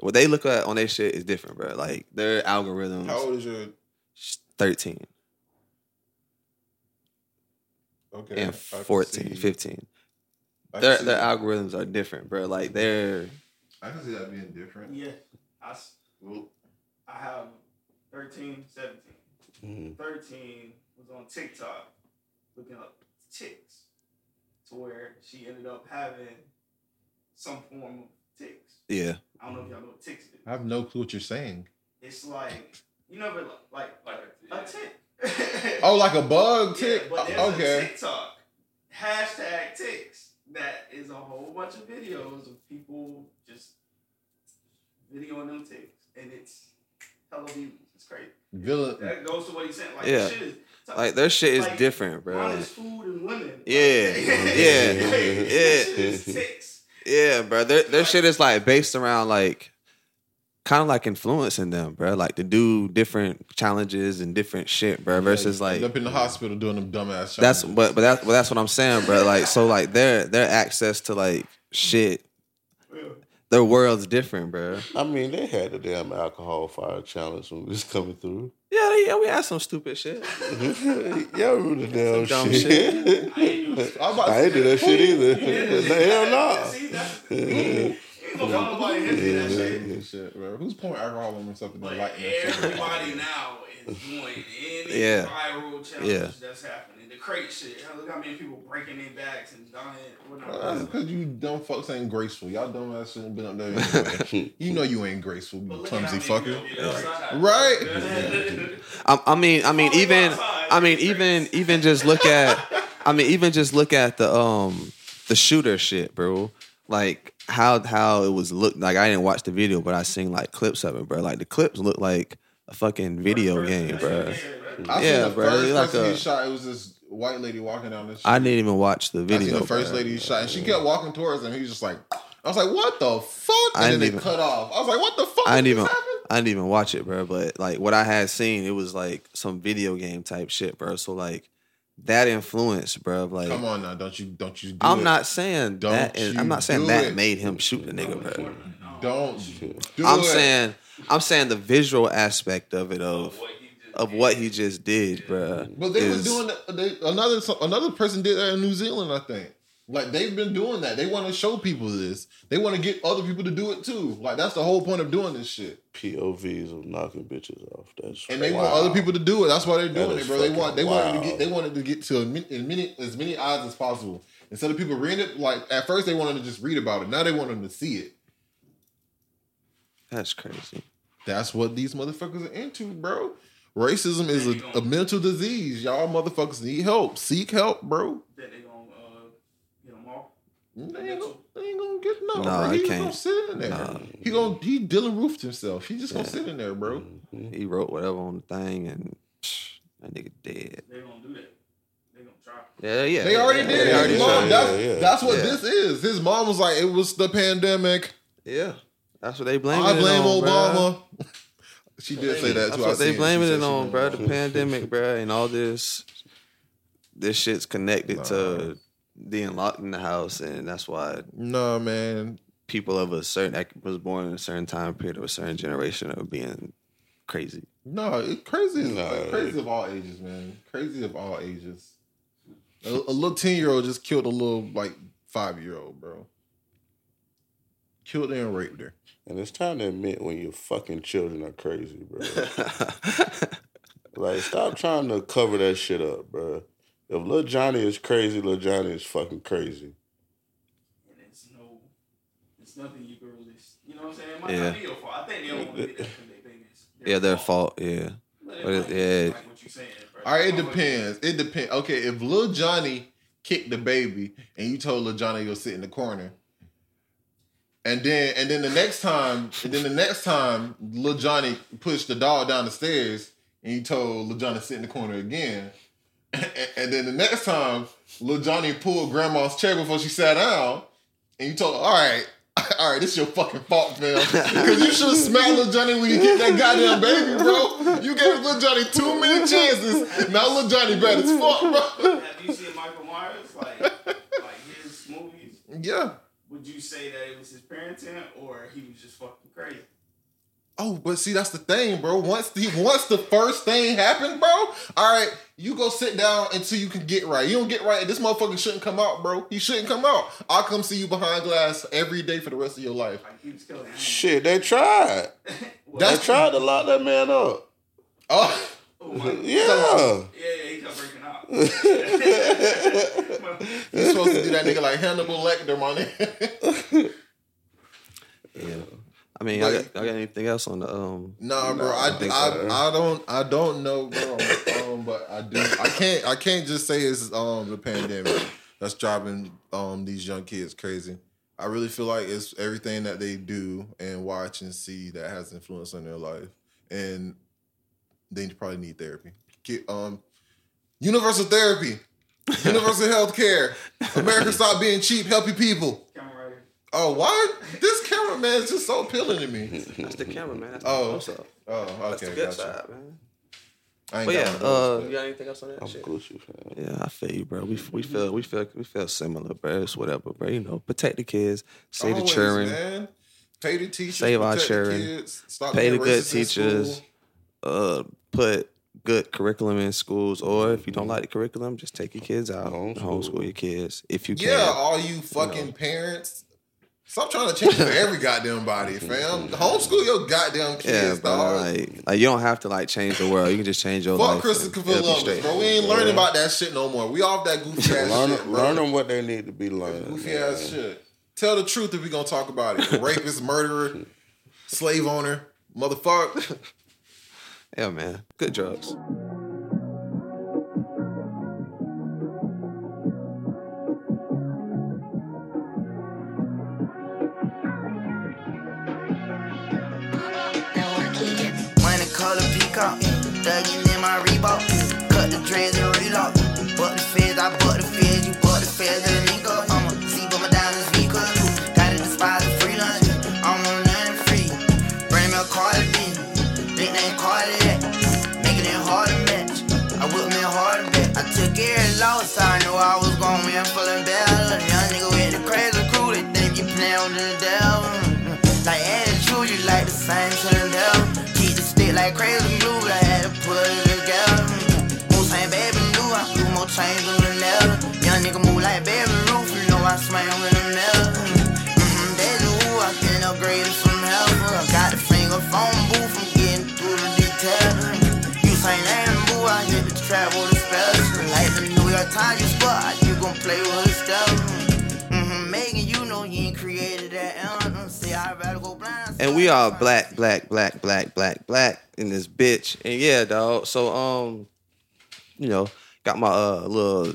C: What they look at on their shit is different, bro. Like their algorithms.
E: How old is your?
C: Thirteen
E: Okay,
C: and
E: can
C: 14, 15. Their their algorithms are different, bro. Like they're
E: I can see that being different.
G: Yeah. I, s-
E: Well,
G: I have 13, 17.
F: Mhm.
G: 13 was on TikTok looking up ticks to where she ended up having some form of ticks.
C: yeah.
G: I don't know if y'all know what ticks is.
E: I have no clue what you're saying.
G: It's like, you never like, like
H: Like
G: a tick.
E: Oh, like a bug
G: Yeah,
E: tick.
G: but there's
E: okay.
G: a TikTok hashtag ticks that is a whole bunch of videos of people just videoing them ticks, and it's hella views. It's crazy.
E: Villain.
G: That goes to what he's saying. Like,
C: Yeah.
G: shit is
C: Like their shit is
G: like,
C: different, bro.
G: Mine food and women.
C: Yeah,
G: Like,
C: yeah,
G: this
C: yeah.
G: shit is ticks.
C: Yeah, bro. Their their shit is like based around like kind of like influencing them, bro. Like to do different challenges and different shit, bro. Versus
E: End
C: like
E: up in the hospital doing them dumbass.
C: that's
E: challenges.
C: but but that's but that's what I'm saying, bro. Like so like their their access to like shit, their world's different, bro.
F: I mean, they had the damn alcohol fire challenge when we was coming through.
C: Yeah, yeah, we had some stupid shit.
F: Y'all remember the damn
C: dumb
F: shit.
C: shit.
E: I'm about
F: I ain't do that shit either. Hell no.
G: See, that's ain't gonna nobody hit me that shit.
E: Good shit, bro. Who's pouring alcohol on themselves and
G: But
E: lighting that shit?
G: everybody now is doing any
C: Yeah.
G: viral challenge
C: Yeah.
G: that's happening. The crate shit. Look how many people breaking their backs and dying.
E: Well, That's because you dumb fucks ain't graceful. Y'all dumb ass shouldn't been up there anyway. you know you ain't graceful, you clumsy fucker. Right?
C: I, I mean, I mean, even, I mean, even, even just look at, I mean, even just look at the um the shooter shit, bro. Like how how it was looked like. I didn't watch the video, but I seen like clips of it, bro. Like the clips look like a fucking video game, bro.
E: I
C: Yeah,
E: seen the
C: bro,
E: first
C: like a-
E: he shot. It was this white lady walking down the street.
C: I didn't even watch the
E: I
C: video.
E: seen the first lady he shot, and she kept walking towards him. He was just like, I was like, what the fuck? And
C: I
E: then
C: didn't
E: they
C: even-
E: cut off. I was like, what the fuck?
C: I didn't even
E: happened?
C: I didn't even watch it, bro. But like what I had seen, it was like some video game type shit, bro. So like that influence, bro. Like
E: Come on now, don't you don't you? Do
C: I'm
E: it.
C: not saying
E: Don't
C: that. Is, I'm
E: you
C: not saying that
E: it.
C: made him shoot the nigga, bro.
E: Don't. Do
C: I'm
E: it.
C: saying I'm saying the visual aspect of it of of what he just did, bro.
E: But they
C: is,
E: was doing that. They, another another person did that in New Zealand, I think. Like they've been doing that. They want to show people this. They want to get other people to do it too. Like that's the whole point of doing this shit.
F: POVs of knocking bitches off. That's
E: And they
F: wow.
E: want other people to do it. That's why they're doing it, bro. They want they
F: fucking
E: wanted to get they wanted to get to as many as many eyes as possible. Instead of people reading it, like at first they wanted to just read about it. Now they want them to see it.
C: That's crazy.
E: That's what these motherfuckers are into, bro. Racism is a, a mental disease. Y'all motherfuckers need help. Seek help, bro.
G: That they gonna uh, get them off.
E: They ain't, gonna, they ain't gonna get no.
C: Nah,
E: He just
C: can't.
E: gonna sit in there. He gonna he Dylann roofed himself. He just gonna sit in there, bro.
C: He wrote whatever on the thing, and psh, that nigga dead.
G: They gonna do that. They gonna try.
C: Yeah, yeah.
E: They already
C: yeah,
E: did.
C: They already
E: His mom, that's,
F: Yeah, yeah.
E: that's what
C: Yeah.
E: this is. His mom was like, it was the pandemic.
C: Yeah, that's what they blame.
E: I
C: it
E: blame
C: on,
E: Obama. she did say that
C: That's
E: too. I
C: what they
E: seen
C: blaming it on,
E: blamed
C: bro. The pandemic, bro, and all this. This shit's connected to being locked in the house, and that's why
E: No, man.
C: people of a certain like, was born in a certain time period of a certain generation are being crazy.
E: No, it crazy. is
F: No.
E: like, crazy of all ages, man. Crazy of all ages. A, a little ten year old just killed a little like five year old, bro. Killed her and raped her.
F: And it's time to admit when your fucking children are crazy, bro. like, stop trying to cover that shit up, bro. If Lil Johnny is crazy, Lil Johnny is fucking crazy.
G: And it's no, it's nothing you can really, you know what I'm saying? It might
C: Yeah.
G: not be your fault. I think they don't want to be that they think it's
C: yeah, their fault. Yeah,
G: But
C: but
G: it,
C: it, yeah,
G: like what you saying, bro.
E: All right, it depends. It depends. Okay, if Lil Johnny kicked the baby and you told Lil Johnny you'll sit in the corner, and then and then the next time, and then the next time Lil Johnny pushed the dog down the stairs and you told Lil Johnny to sit in the corner again, and, and then the next time Lil Johnny pulled Grandma's chair before she sat down, and you told her, all right. All right, this is your fucking fault, fam. Because you should have smacked Lil Johnny when you get that goddamn baby, bro. You gave Lil Johnny too many chances. Now Lil Johnny bad as fuck, bro.
G: Have you seen Michael Myers, like, like his movies?
E: Yeah.
G: Would you say that it was his parenting or he was just fucking crazy?
E: Oh, but see, that's the thing, bro. Once the once the first thing happened, bro. All right, you go sit down until you can get right. You don't get right, this motherfucker shouldn't come out, bro. He shouldn't come out. I'll come see you behind glass every day for the rest of your life.
G: Like he was killing animals.
F: Shit, they tried.
G: Well,
F: They tried to lock that man up.
E: Oh,
G: oh, Michael-
F: Yeah.
G: Yeah, yeah, he kept breaking out.
E: you're supposed to do that nigga like Hannibal Lecter, my nigga.
C: yeah. I mean, I got, I got anything else on the um?
E: Nah, bro. I,
C: I think
E: I. I, don't I don't know, bro. um, but I do. I can't I can't just say it's um the pandemic that's driving um these young kids crazy. I really feel like it's everything that they do and watch and see that has influence on their life, and they probably need therapy. Get, um, universal therapy, universal health care. America stop being cheap, help your people.
G: Camera right.
E: Oh, why? This cameraman is just so appealing to me.
C: That's the camera, man. That's
E: Oh.
C: the close up.
E: Oh,
C: That's
E: okay,
C: the good
E: gotcha.
C: side, man.
E: I ain't
C: But
E: got
C: yeah,
E: one
C: uh, you got anything else on that
F: I'm
C: shit?
F: Gucci, fam.
C: Yeah, I feel you, bro. We we feel we feel we feel similar, bro. It's whatever, bro. You know, protect the kids, save the children,
E: Man. Pay the teachers.
C: Save our
E: protect the
C: children.
E: kids, stop
C: pay the good teachers,
E: school.
C: Uh, put good curriculum in schools, or if you don't like the curriculum, just take your kids out,
F: Homeschool.
C: homeschool, your kids if you can.
E: Yeah, all you fucking parents. Stop trying to change for every goddamn body, fam. Homeschool your goddamn
C: Yeah,
E: kids,
C: bro.
E: dog.
C: Like, like you don't have to like change the world. You can just change your
E: Fuck
C: life.
E: Christopher
C: and it'll be
E: Columbus, bro. We ain't learning about that shit no more. We off that goofy ass
F: Learn,
E: shit, bro.
F: learn them what they need to be learned.
E: Goofy
F: man.
E: ass shit. Tell the truth if we gonna talk about it. Rapist, murderer, slave owner, motherfucker.
C: Yeah, man. Good drugs.
J: Color peacock, thuggin' in my Reebok. Cut the dreads and relock. Butt the feds, I butt the feds, you butt the feds every I knew I was gon' win full and battle. Young nigga with the crazy crew, they think you playin' with the devil. Like attitude, you like the same to the devil. Keep the stick like crazy glue, I had to put it together. Moose ain't baby blue, I blew more chains than the leather. Young nigga move like baby roof, you know I swing with the metal. Mm-hmm, that's who I been upgraded from hell. I got the finger phone booth, I'm getting through the details. You ain't ain't boo, I hit the trap New you spot, you gon' play with stuff. Mm-hmm, Megan, you know you ain't created that I'd rather go blind.
C: And we are black, black, black, black, black, black in this bitch. And yeah, dog. So um, you know, got my uh little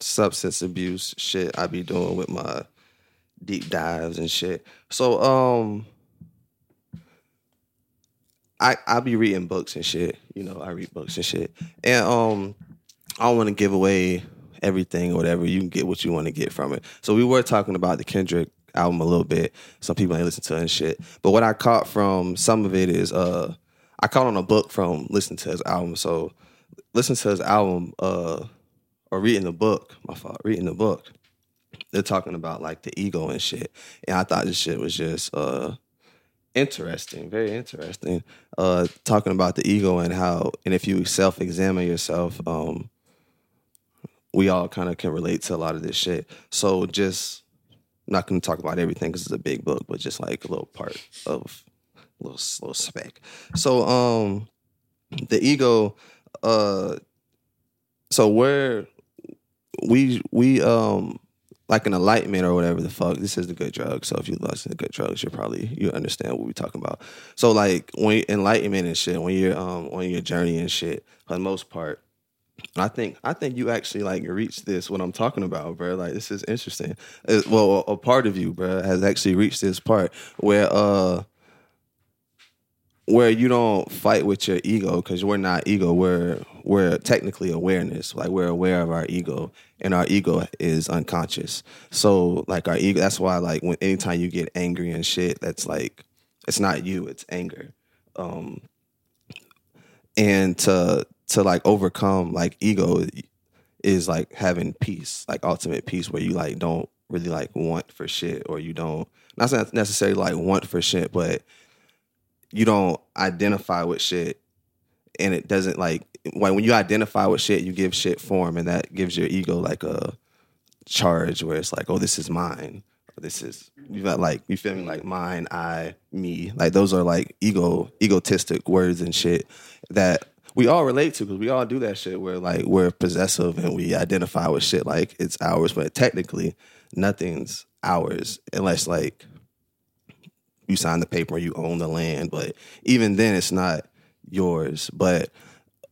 C: substance abuse shit I be doing with my deep dives and shit. So um I I be reading books and shit. You know, I read books and shit. And um I don't want to give away everything or whatever. You can get what you want to get from it. So we were talking about the Kendrick album a little bit. Some people ain't listen to it and shit. But what I caught from some of it is uh I caught on a book from listening to his album. So listen to his album uh or reading the book, my fault, reading the book. They're talking about like the ego and shit. And I thought this shit was just uh interesting, very interesting. Uh talking about the ego and how and if you self-examine yourself, um we all kind of can relate to a lot of this shit. So just not going to talk about everything because it's a big book, but just like a little part of a little little speck. So um, the ego, uh, so where we we um like an enlightenment or whatever the fuck. This is the good drug. So if you listen to good drugs, you're probably you understand what we're talking about. So like when enlightenment and shit, when you're um on your journey and shit, for the most part, I think I think you actually like reached this what I'm talking about, bro. Like this is interesting. Uh, well, a part of you, bro, has actually reached this part where uh where you don't fight with your ego because we're not ego. We're we're technically awareness. Like we're aware of our ego, and our ego is unconscious. So like our ego. That's why like when anytime you get angry and shit, that's like it's not you. It's anger. Um, and to to like overcome like ego is like having peace, like ultimate peace, where you like don't really like want for shit, or you don't not necessarily like want for shit, but you don't identify with shit, and it doesn't like when you identify with shit, you give shit form, and that gives your ego like a charge where it's like, oh, this is mine. This is you got like you feel me like mine, I, me. Like those are like ego egotistic words and shit that we all relate to because we all do that shit where like we're possessive and we identify with shit like it's ours, but technically nothing's ours unless like you sign the paper and you own the land. But even then, it's not yours. But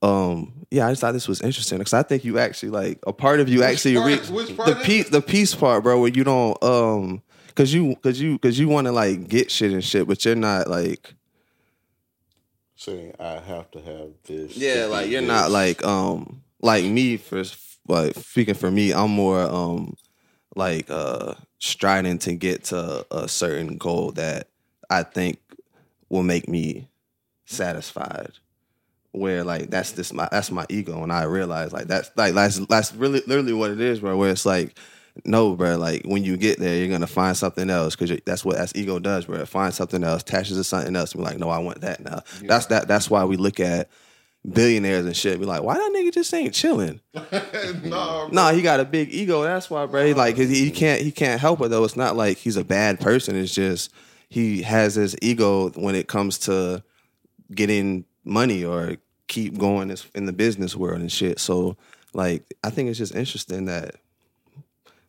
C: um, yeah, I just thought this was interesting because I think you actually like a part of you
E: Which
C: actually reach the peace the peace part, bro, where you don't um because you because you because you want to like get shit and shit, but you're not like
F: saying I have to have this.
C: Yeah, like you're
F: this.
C: not like um like me for like speaking for me, I'm more um like uh striding to get to a certain goal that I think will make me satisfied. Where like that's this my that's my ego, and I realize like that's like that's that's really literally what it is, bro. Where it's like, no, bro. Like when you get there, you're gonna find something else because that's what that's ego does, bro. It finds something else, attaches to something else, be like, no, I want that now. That's that. That's why we look at billionaires and shit. Be like, why that nigga just ain't chilling?
E: no,
C: No, he got a big ego. That's why, bro. He like he, he can't he can't help it though. It's not like he's a bad person. It's just he has his ego when it comes to getting money or keep going in the business world and shit. So like I think it's just interesting that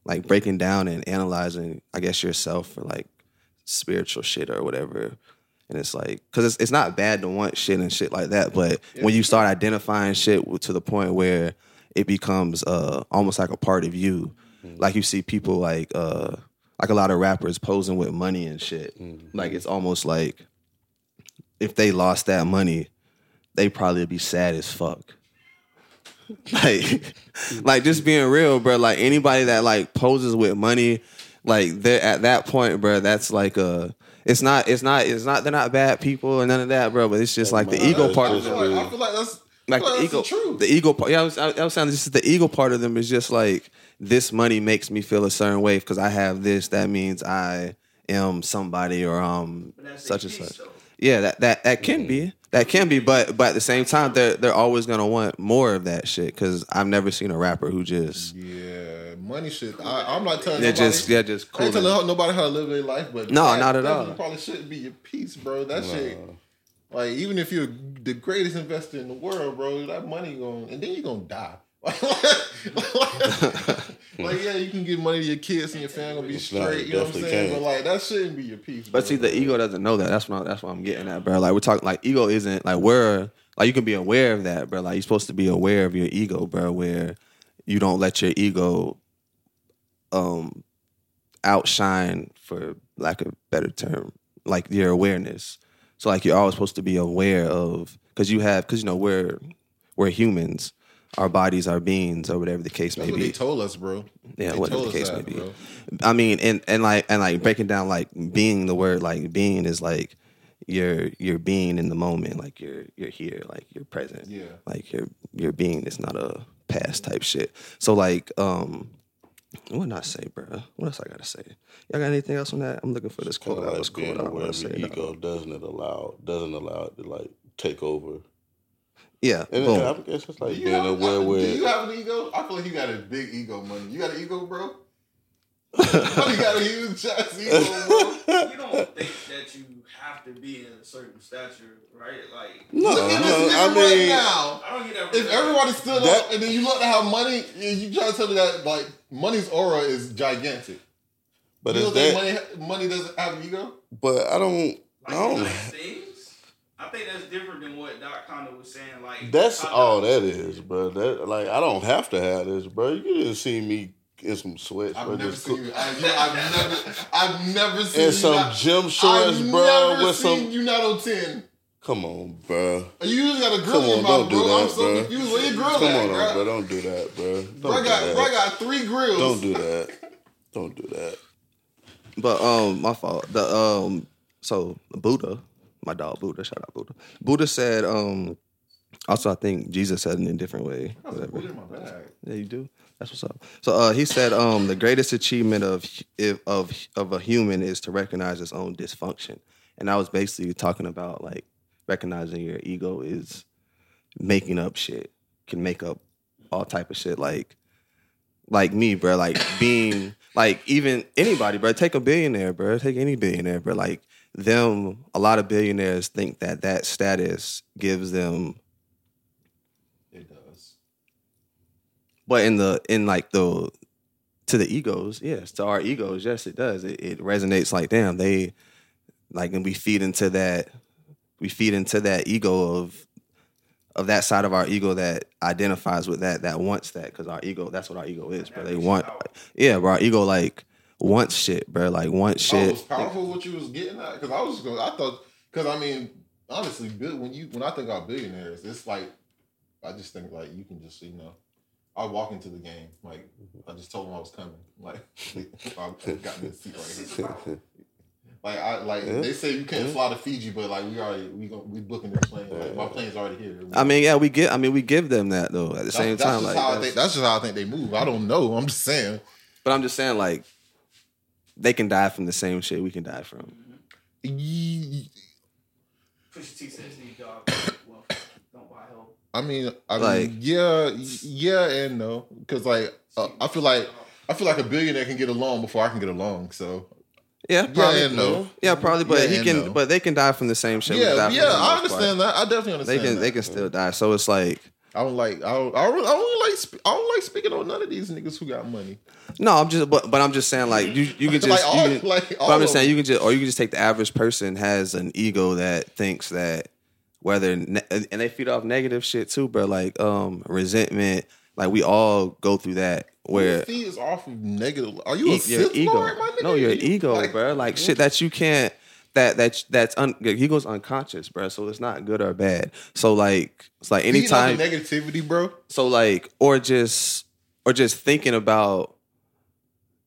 C: like breaking down and analyzing, I guess yourself for like spiritual shit or whatever. And it's like, cause it's, it's not bad to want shit and shit like that, but when you start identifying shit to the point where it becomes uh almost like a part of you, like you see people like uh like a lot of rappers posing with money and shit. Like it's almost like if they lost that money, they probably be sad as fuck. Like, like just being real, bro. Like anybody that like poses with money, like they're at that point, bro. That's like a. It's not. It's not. It's not. They're not bad people and none of that, bro. But it's just like the ego part of
E: I feel
C: them.
E: like, I feel like that's
C: Like the ego,
E: that's the
C: the ego part. Yeah, I was, I, I was saying this is the ego part of them is just like this money makes me feel a certain way because I have this. That means I am somebody or um such and such. Yeah, that that that can be. That can be, but but at the same time, they're they're always gonna want more of that shit. Because I've never seen a rapper who just
E: Yeah, money shit. I, I'm not telling
C: They're
E: nobody.
C: just- they're just
E: I ain't
C: cool.
E: telling nobody how to live their life, but
C: No,
E: that
C: not at all.
E: Probably shouldn't be your piece, bro. That shit. Like even if you're the greatest investor in the world, bro, that money going and then you're gonna die. like yeah, you can give money to your kids and your family gonna be
F: It's not,
E: straight. You know what I'm saying?
F: can't.
E: But like that shouldn't be your piece.
C: But see, the ego doesn't know that. That's what that's what I'm getting at, bro. Like we're talking, like ego isn't like we're like you can be aware of that, bro. Like you're supposed to be aware of your ego, bro. Where you don't let your ego um outshine for lack of a better term like your awareness so like you're always supposed to be aware of because you have because you know we're we're humans our bodies our beings or whatever the case
E: That's
C: may
E: what
C: be
E: they told us, bro.
C: yeah,
E: They
C: whatever the case may be.
E: bro.
C: I mean, and and like and like breaking down like being the word like being is like you're you're being in the moment, like you're you're here, like you're present.
E: Yeah.
C: Like you're you're being is not a past type shit. So like um what did I say, bro? What else I gotta say? Y'all got anything else on that? I'm looking for this quote. That was
F: like
C: cool.
F: being
C: that I want to
F: your
C: say.
F: ego doesn't it allow doesn't allow it to like take over.
C: Yeah,
F: And
C: boom.
F: I guess it's like
E: Do you
F: being
E: have-
F: aware
E: Do you have an ego? I feel like you got a big ego, money. You got an ego, bro. you got a huge ass ego, bro.
G: You don't think that you have to be in a certain stature, right? Like,
F: No,
E: Look at this
F: no,
E: nigga
F: I
E: right now.
G: I don't get that.
E: If everybody stood
F: That-
E: up and then you look at how money, you- you try to tell me that like money's aura is gigantic.
F: but
E: you
F: is
E: don't
F: that
E: think money money doesn't have an ego?
F: but I don't
G: like,
F: I don't
G: nice things, I think that's different than what Doc Conner was saying. Like,
F: That's
G: how
F: all
G: Doc-
F: that is, bro. That like I don't have to have this, bro. You didn't see me in some sweats,
E: I've
F: bro.
E: never
F: Just
E: seen
F: cook-
E: you. I, you I've never, I've never seen
F: in
E: you
F: some
E: not-
F: gym shorts,
E: I've
F: bro.
E: never
F: With
E: seen
F: some,
E: you not on ten.
F: come on, bro.
E: You usually got a grill
F: Come
E: in your
F: on,
E: mouth,
F: don't do
E: bro. I'm
F: that,
E: so
F: bro.
E: confused. Where your grill
F: Come
E: at,
F: on,
E: bro?
F: bro. Don't do that, bro. Don't
E: Bro
F: do
E: got,
F: that.
E: bro got three grills.
F: Don't do that. Don't do that.
C: But um, my fault. The um, so Buddha, my dog Buddha, shout out Buddha. Buddha said um, also I think Jesus said it in a different way. Whatever.
E: In my bag.
C: Yeah, you do. That's what's up. So uh, he said um, the greatest achievement of if, of of a human is to recognize its own dysfunction, and I was basically talking about like recognizing your ego is making up shit, can make up all type of shit like like me, bro. Like being like even anybody, bro. Take a billionaire, bro. Take any billionaire, bro. Like them, a lot of billionaires think that that status gives them
E: It does.
C: But in the in like the to the egos, yes, to our egos, yes, it does. It, it resonates like damn, they like and we feed into that we feed into that ego of of that side of our ego that identifies with that that wants that because our ego that's what our ego is, but They want yeah, bro. Our ego like wants shit, bro. Like wants
E: Oh,
C: shit.
E: was powerful what you was getting at because I was just going. I thought because I mean honestly, when you when I think about billionaires, it's like I just think like you can just you know. I walk into the game like I just told them I was coming. Like I got me a seat right here. Like I like
C: Yeah.
E: they say you can't
C: Yeah.
E: fly to Fiji, but like we already we go, we booking the plane. Like my plane's already here.
C: I mean, yeah, we get. I mean, we give them that though. At the
E: That's-
C: same
E: that's
C: time,
E: just
C: like,
E: how I
C: that's-
E: think, that's just how I think they move. I don't know. I'm just saying.
C: but I'm just saying, like, they can die from the same shit we can die from.
G: Pusha T says Snoop Dogg. well, don't buy help.
E: I mean, I
C: Like-
E: mean, yeah, yeah, and no, because like uh, I feel like I feel like a billionaire can get along before I can get along. So
C: Yeah, probably.
E: and no.
C: Yeah, probably. But
E: Yeah
C: he can.
E: no.
C: But they can die from the same shit.
E: yeah, yeah, I
C: most part.
E: understand that. I definitely understand.
C: They can.
E: that.
C: They can still die. So it's like.
E: I don't like. I don't. I don't, I don't like. sp- I don't like speaking on none of these niggas who got money.
C: No, I'm just. But, but I'm just saying, like you. You can just.
E: Like all-
C: you can,
E: like
C: but I'm just saying, you can just, or you can just take the average person has an ego that thinks that whether ne- and they feed off negative shit too, but like um resentment. Like we all go through that where
E: Your feet is off of negative. Are you a
C: your ego.
E: Lord, my nigga?
C: No, your
E: You-
C: ego,
E: like-
C: bro. Like shit that you can't. That that that's un, your ego's unconscious, bro. So it's not good or bad. So like it's like
E: Feeding off
C: anytime.
E: of negativity, bro.
C: So like, or just or just thinking about,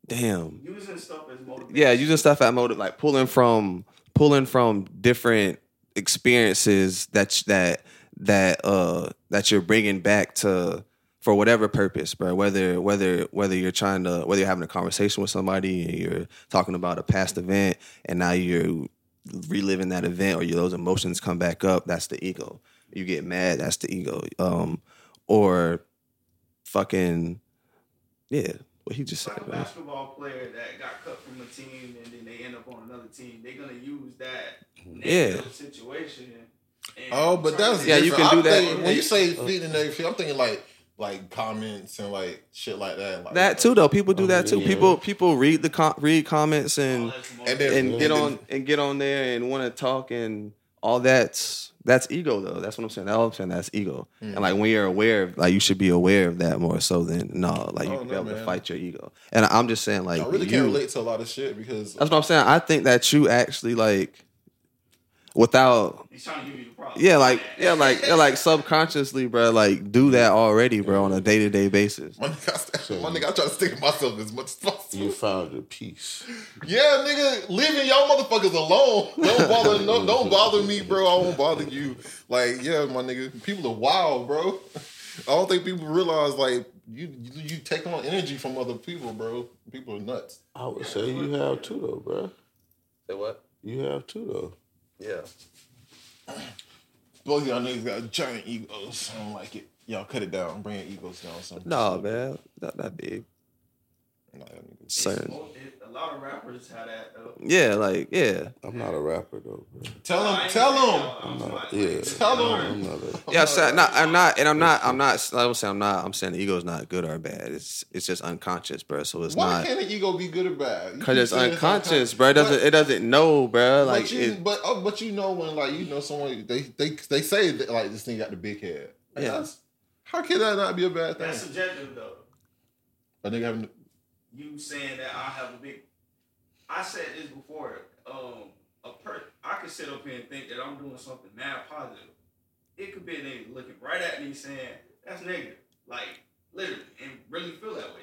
C: damn,
G: Using stuff as motivation.
C: yeah, using stuff at motive, like pulling from pulling from different experiences that that that uh that you're bringing back to for whatever purpose, bro. Whether whether whether you're trying to whether you're having a conversation with somebody and you're talking about a past event and now you're reliving that event or you, those emotions come back up, that's the ego. You get mad, that's the ego. Um, or fucking yeah, what he just
G: like
C: said.
G: a basketball player that got cut from a team and then they end up on another team. They're gonna use that
C: Yeah.
G: situation. And
E: Oh, but that's
G: to-
C: Yeah, you can do
E: I'm
C: that.
E: thinking- when you say feeding negative, I'm thinking like like comments and like shit like that. Like,
C: That too, though. People do that too.
E: Yeah.
C: People people read the com- read comments and
E: And then
C: and get on and get on there and want to talk and all that's that's ego though. That's what I'm saying. That's all I'm saying. That's ego. And like when you're aware of, like you should be aware of that more so than no, like you
E: Oh,
C: can be
E: no,
C: able to fight your ego. And I'm just saying, like
E: I really
C: you,
E: can't relate to a lot of shit because
C: That's what I'm uh, saying. I think that you actually like without
G: He's trying to give you the problem.
C: yeah, like yeah, like yeah, like subconsciously, bro. Like do that already, bro, on a day to day basis.
E: my nigga, I, st- my nigga, I try to stick to myself as much as possible.
F: You found your peace.
E: Yeah, nigga, leaving y'all motherfuckers alone. Don't bother, no, don't bother me, bro. I won't bother you. Like, yeah, my nigga, people are wild, bro. I don't think people realize like you you, you take on energy from other people, bro. People are nuts.
F: I would say you have too though, bro.
C: Say what?
F: You have too though.
C: Yeah.
E: Both y'all niggas got giant egos. I don't like it. Y'all cut it down. Bring your egos down. Some.
C: No, man, not that big.
E: Nah, y'all niggas-
C: Certain.
G: Mo- it- A lot of rappers have that though.
C: Yeah, like yeah,
F: I'm not a rapper though, bro.
E: Tell
G: I
E: him. Tell
G: saying
E: him.
G: I'm
F: I'm not,
G: not-
F: yeah.
E: Tell him.
F: Yeah, I'm not a,
C: yeah. So not, I'm not, and I'm not, I'm not. I don't say I'm not. I'm saying the ego's not good or bad. It's it's just unconscious, bro. So it's
E: Why
C: not
E: can't an ego be good or bad?
C: Because
E: keep
C: it's unconscious, bro. It doesn't it doesn't know, bro. Like
E: but you,
C: it,
E: but oh, but you know when like you know someone they they they say that like this thing got the big head. Like,
C: Yeah.
E: How can that not be a bad thing?
G: That's subjective though.
E: A nigga having
G: You saying that I have a big. I said this before. Um, a per. I could sit up here and think that I'm doing something mad positive. It could be a nigga looking right at me saying that's negative, like literally, and really feel that way.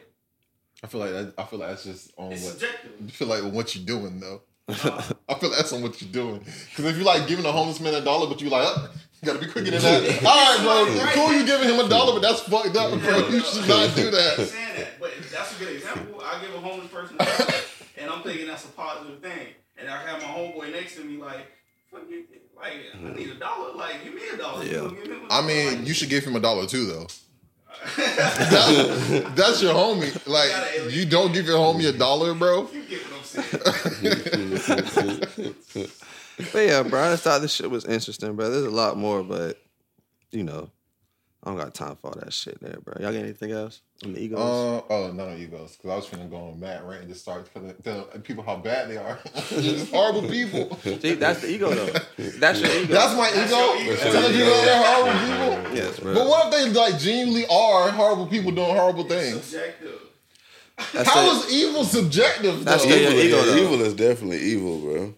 E: I feel like that, I feel like that's just on
G: It's
E: what
G: subjective.
E: I feel like what you're doing though. I feel like that's on what you're doing. Because if you like giving a homeless man a dollar, but you like, oh, you gotta be quicker than that. All right, bro, cool, you giving him a dollar, but that's fucked up, bro. You should not do
G: I'm
E: that.
G: saying that, but that's a good example. I give a homeless person a dollar, and I'm thinking that's a positive thing. And I have my homeboy next to me, like, fuck you, like, I need a dollar. Like, give me a dollar. You
C: Yeah.
G: gonna give him a
E: I
G: dollar?
E: mean,
G: Like,
E: you should give him a dollar too, though. That's, that's your homie. Like, you don't give your homie a dollar, bro.
G: you get what I'm saying.
C: but yeah, bro. I just thought this shit was interesting, bro. There's a lot more, but you know, I don't got time for all that shit there, bro. Y'all got anything else on the egos?
E: Uh, oh, no, no egos. Because I was finna go on Matt rant and just start telling, telling people how bad they are. just horrible people.
C: See, that's the ego though. That's your ego.
E: That's my ego. Telling people they're horrible people.
C: yes, bro.
E: But what if they like genuinely are horrible people doing horrible things?
G: Subjective.
C: That's
E: How
C: the-
E: is evil subjective
C: That's
E: though?
C: the- Yeah,
F: evil,
C: ego, though.
F: evil is definitely evil, bro.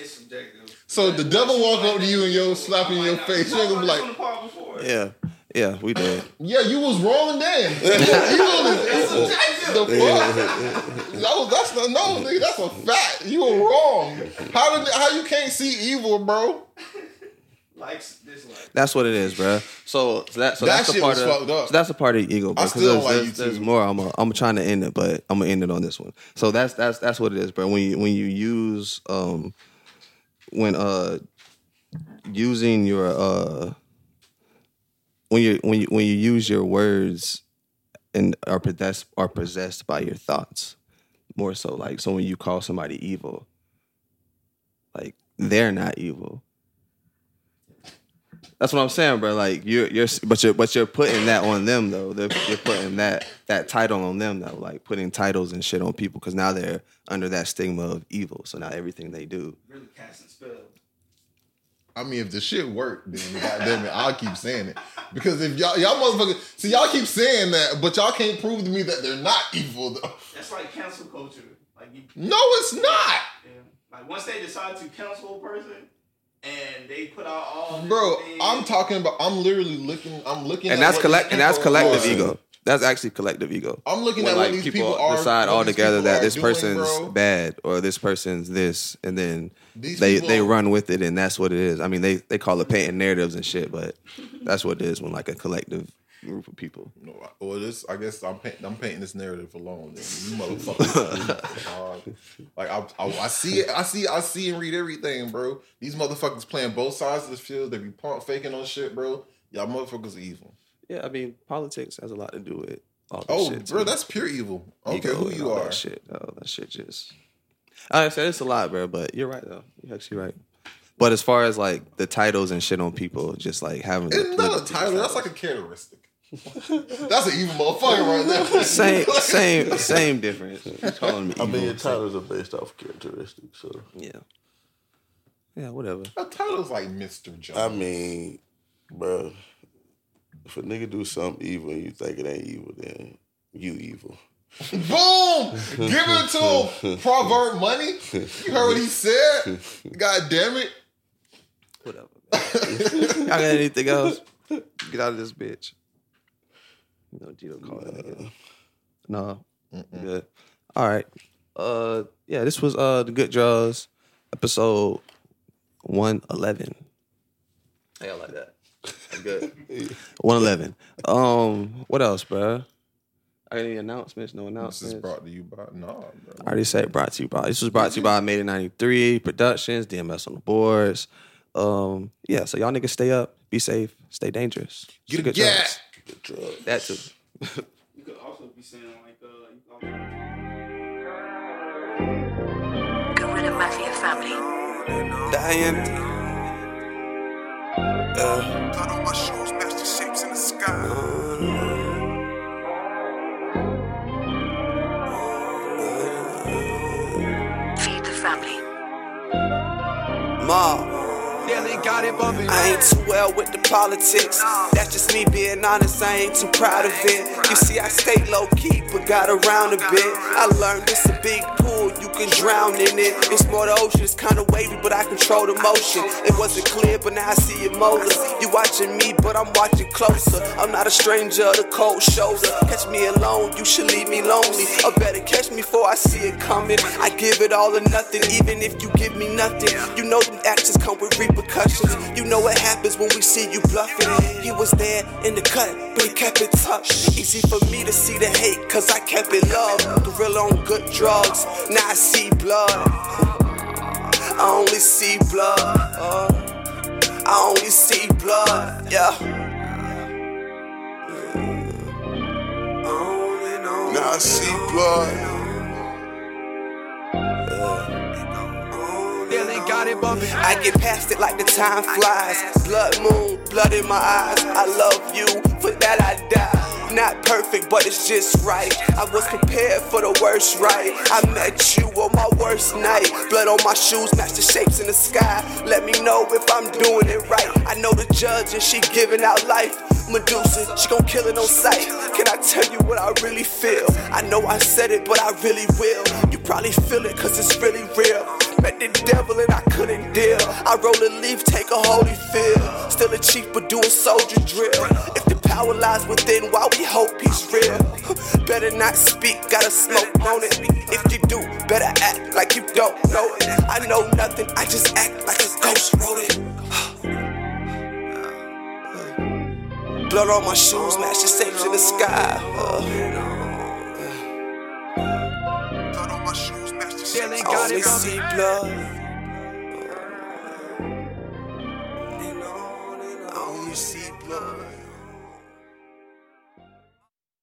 G: It's subjective.
E: So the devil walk up to you and yo slap you in your face. You ain't gonna be like,
G: the pod before.
C: yeah, yeah, we did.
E: yeah, you was wrong then. evil is evil. The fuck? No, that's not no nigga. That's a fact. You were wrong. How did how you can't see evil, bro?
G: Likes, dislikes.
C: That's what it is, bro. So, so that so
E: That
C: that's the
E: shit
C: part
E: was
C: of
E: fucked up.
C: so that's a part of ego, bro.
E: I
C: 'cause
E: still
C: there's,
E: like
C: there's,
E: you
C: there's
E: too.
C: more. I'm a, I'm trying to end it, but I'm gonna end it on this one. So that's that's that's what it is, bro. When you when you use um when uh using your uh when you when you when you use your words and are possessed are possessed by your thoughts more so like so when you call somebody evil like they're not evil that's what I'm saying, bro. Like you're you're but you're but you're putting that on them though. They're, you're putting that that title on them though, like putting titles and shit on people because now they're under that stigma of evil. So now everything they do,
G: Really casting spells.
E: I mean, if the shit worked, then goddamn it, I'll keep saying it. Because if y'all y'all motherfuckers see y'all keep saying that, but y'all can't prove to me that they're not evil though.
G: That's like cancel culture. Like you,
E: No, it's not.
G: yeah. like once they decide to cancel a person and they put out all
E: Bro,
G: things,
E: I'm talking about I'm literally looking I'm looking
C: and
E: at
C: that's collect and that's collective ego. That's actually collective ego.
E: I'm looking
C: When
E: at
C: like
E: these
C: people,
E: people are
C: decide all together that this
E: doing,
C: person's
E: bro.
C: bad or this person's this, and then
E: These
C: they
E: people
C: they run with it, and that's what it is. I mean, they they call it painting narratives and shit, but that's what it is when like a collective group of people.
E: Well, this I guess I'm paint, I'm painting this narrative alone. Then. You motherfuckers, like I, I, I see it, I see, I see and read everything, bro. These motherfuckers playing both sides of the field. They be pump faking on shit, bro. Y'all motherfuckers evil.
C: Yeah, I mean, politics has a lot to do with all this
E: Oh,
C: shit.
E: bro,
C: too.
E: that's pure evil. I don't
C: Ego
E: who
C: and
E: you
C: all
E: are.
C: That shit, oh, that shit just. Like I said, it's a lot, bro. But you're right though. You're actually right. But as far as like the titles and shit on people, just like having the
E: It's not a title. That's like a characteristic. that's an evil motherfucker right there.
C: same, same, same difference. You're calling me
F: I mean, your titles are based off characteristics, so
C: yeah. Yeah, whatever.
E: A title's like Mr. Jones.
F: I mean, bro, if a nigga do something evil and you think it ain't evil, then you evil.
E: Boom! Give it to him. Proverb money. You heard what he said? God damn it.
C: Whatever. Y'all got anything else? Get out of this bitch. You know, Gito called that nigga. No. Good. All right. Uh yeah, this was uh the Good Draws, episode one eleven. Hey, I like that. That's good. One eleven. Um, what else, bro? I got any announcements? No
E: This
C: announcements.
E: is brought to you by nah, bro.
C: I already said brought to you by. This was brought to you by Made in 93 Productions, DMS on the boards. Um, yeah, so y'all niggas stay up, be safe, stay dangerous.
E: Get a
C: Good
E: gat.
C: drugs. That too.
G: You could also be saying like uh, you could
B: Gorilla Mafia family.
K: Die On my shapes in the sky.
B: Feed the family.
K: I ain't too well with the politics. That's just me being honest, I ain't too proud of it. You see, I stay low key, but got around a bit. I learned it's a big pool, you can drown in it. It's more the ocean, it's kinda wavy, but I control the motion. It wasn't clear, but now I see it molded. You watching me, but I'm watching closer. I'm not a stranger to cold shoulder. Catch me alone, you should leave me lonely. Or better catch me before I see it coming. I give it all or nothing, even if you give me nothing. You know them actions come with repercussions. You know what happens when we see you bluffing. He was there in the cut, but he kept it tough. Easy for me to see the hate, cause I kept it love. Gorilla on good drugs, now I see blood. I only see blood. I only see blood, yeah.
L: Now I see blood.
K: I get past it like the time flies. Blood moon, blood in my eyes. I love you, for that I die. Not perfect, but it's just right. I was prepared for the worst, right? I met you on my worst night. Blood on my shoes, match the shapes in the sky. Let me know if I'm doing it right. I know the judge and she giving out life. Medusa, she gon' kill it on sight. Can I tell you what I really feel? I know I said it, but I really will. You probably feel it, cause it's really real. Met the devil and I couldn't deal. I roll a leaf, take a holy feel. Still a chief, but doing soldier drill. If the power lies within, why we hope he's real? Better not speak, gotta smoke on it. If you do, better act like you don't know it. I know nothing, I just act like a ghost wrote it. Blood on my shoes, match the shapes in the sky. Uh,
L: Blood on my shoes, match the
K: I only see blood. I only see blood.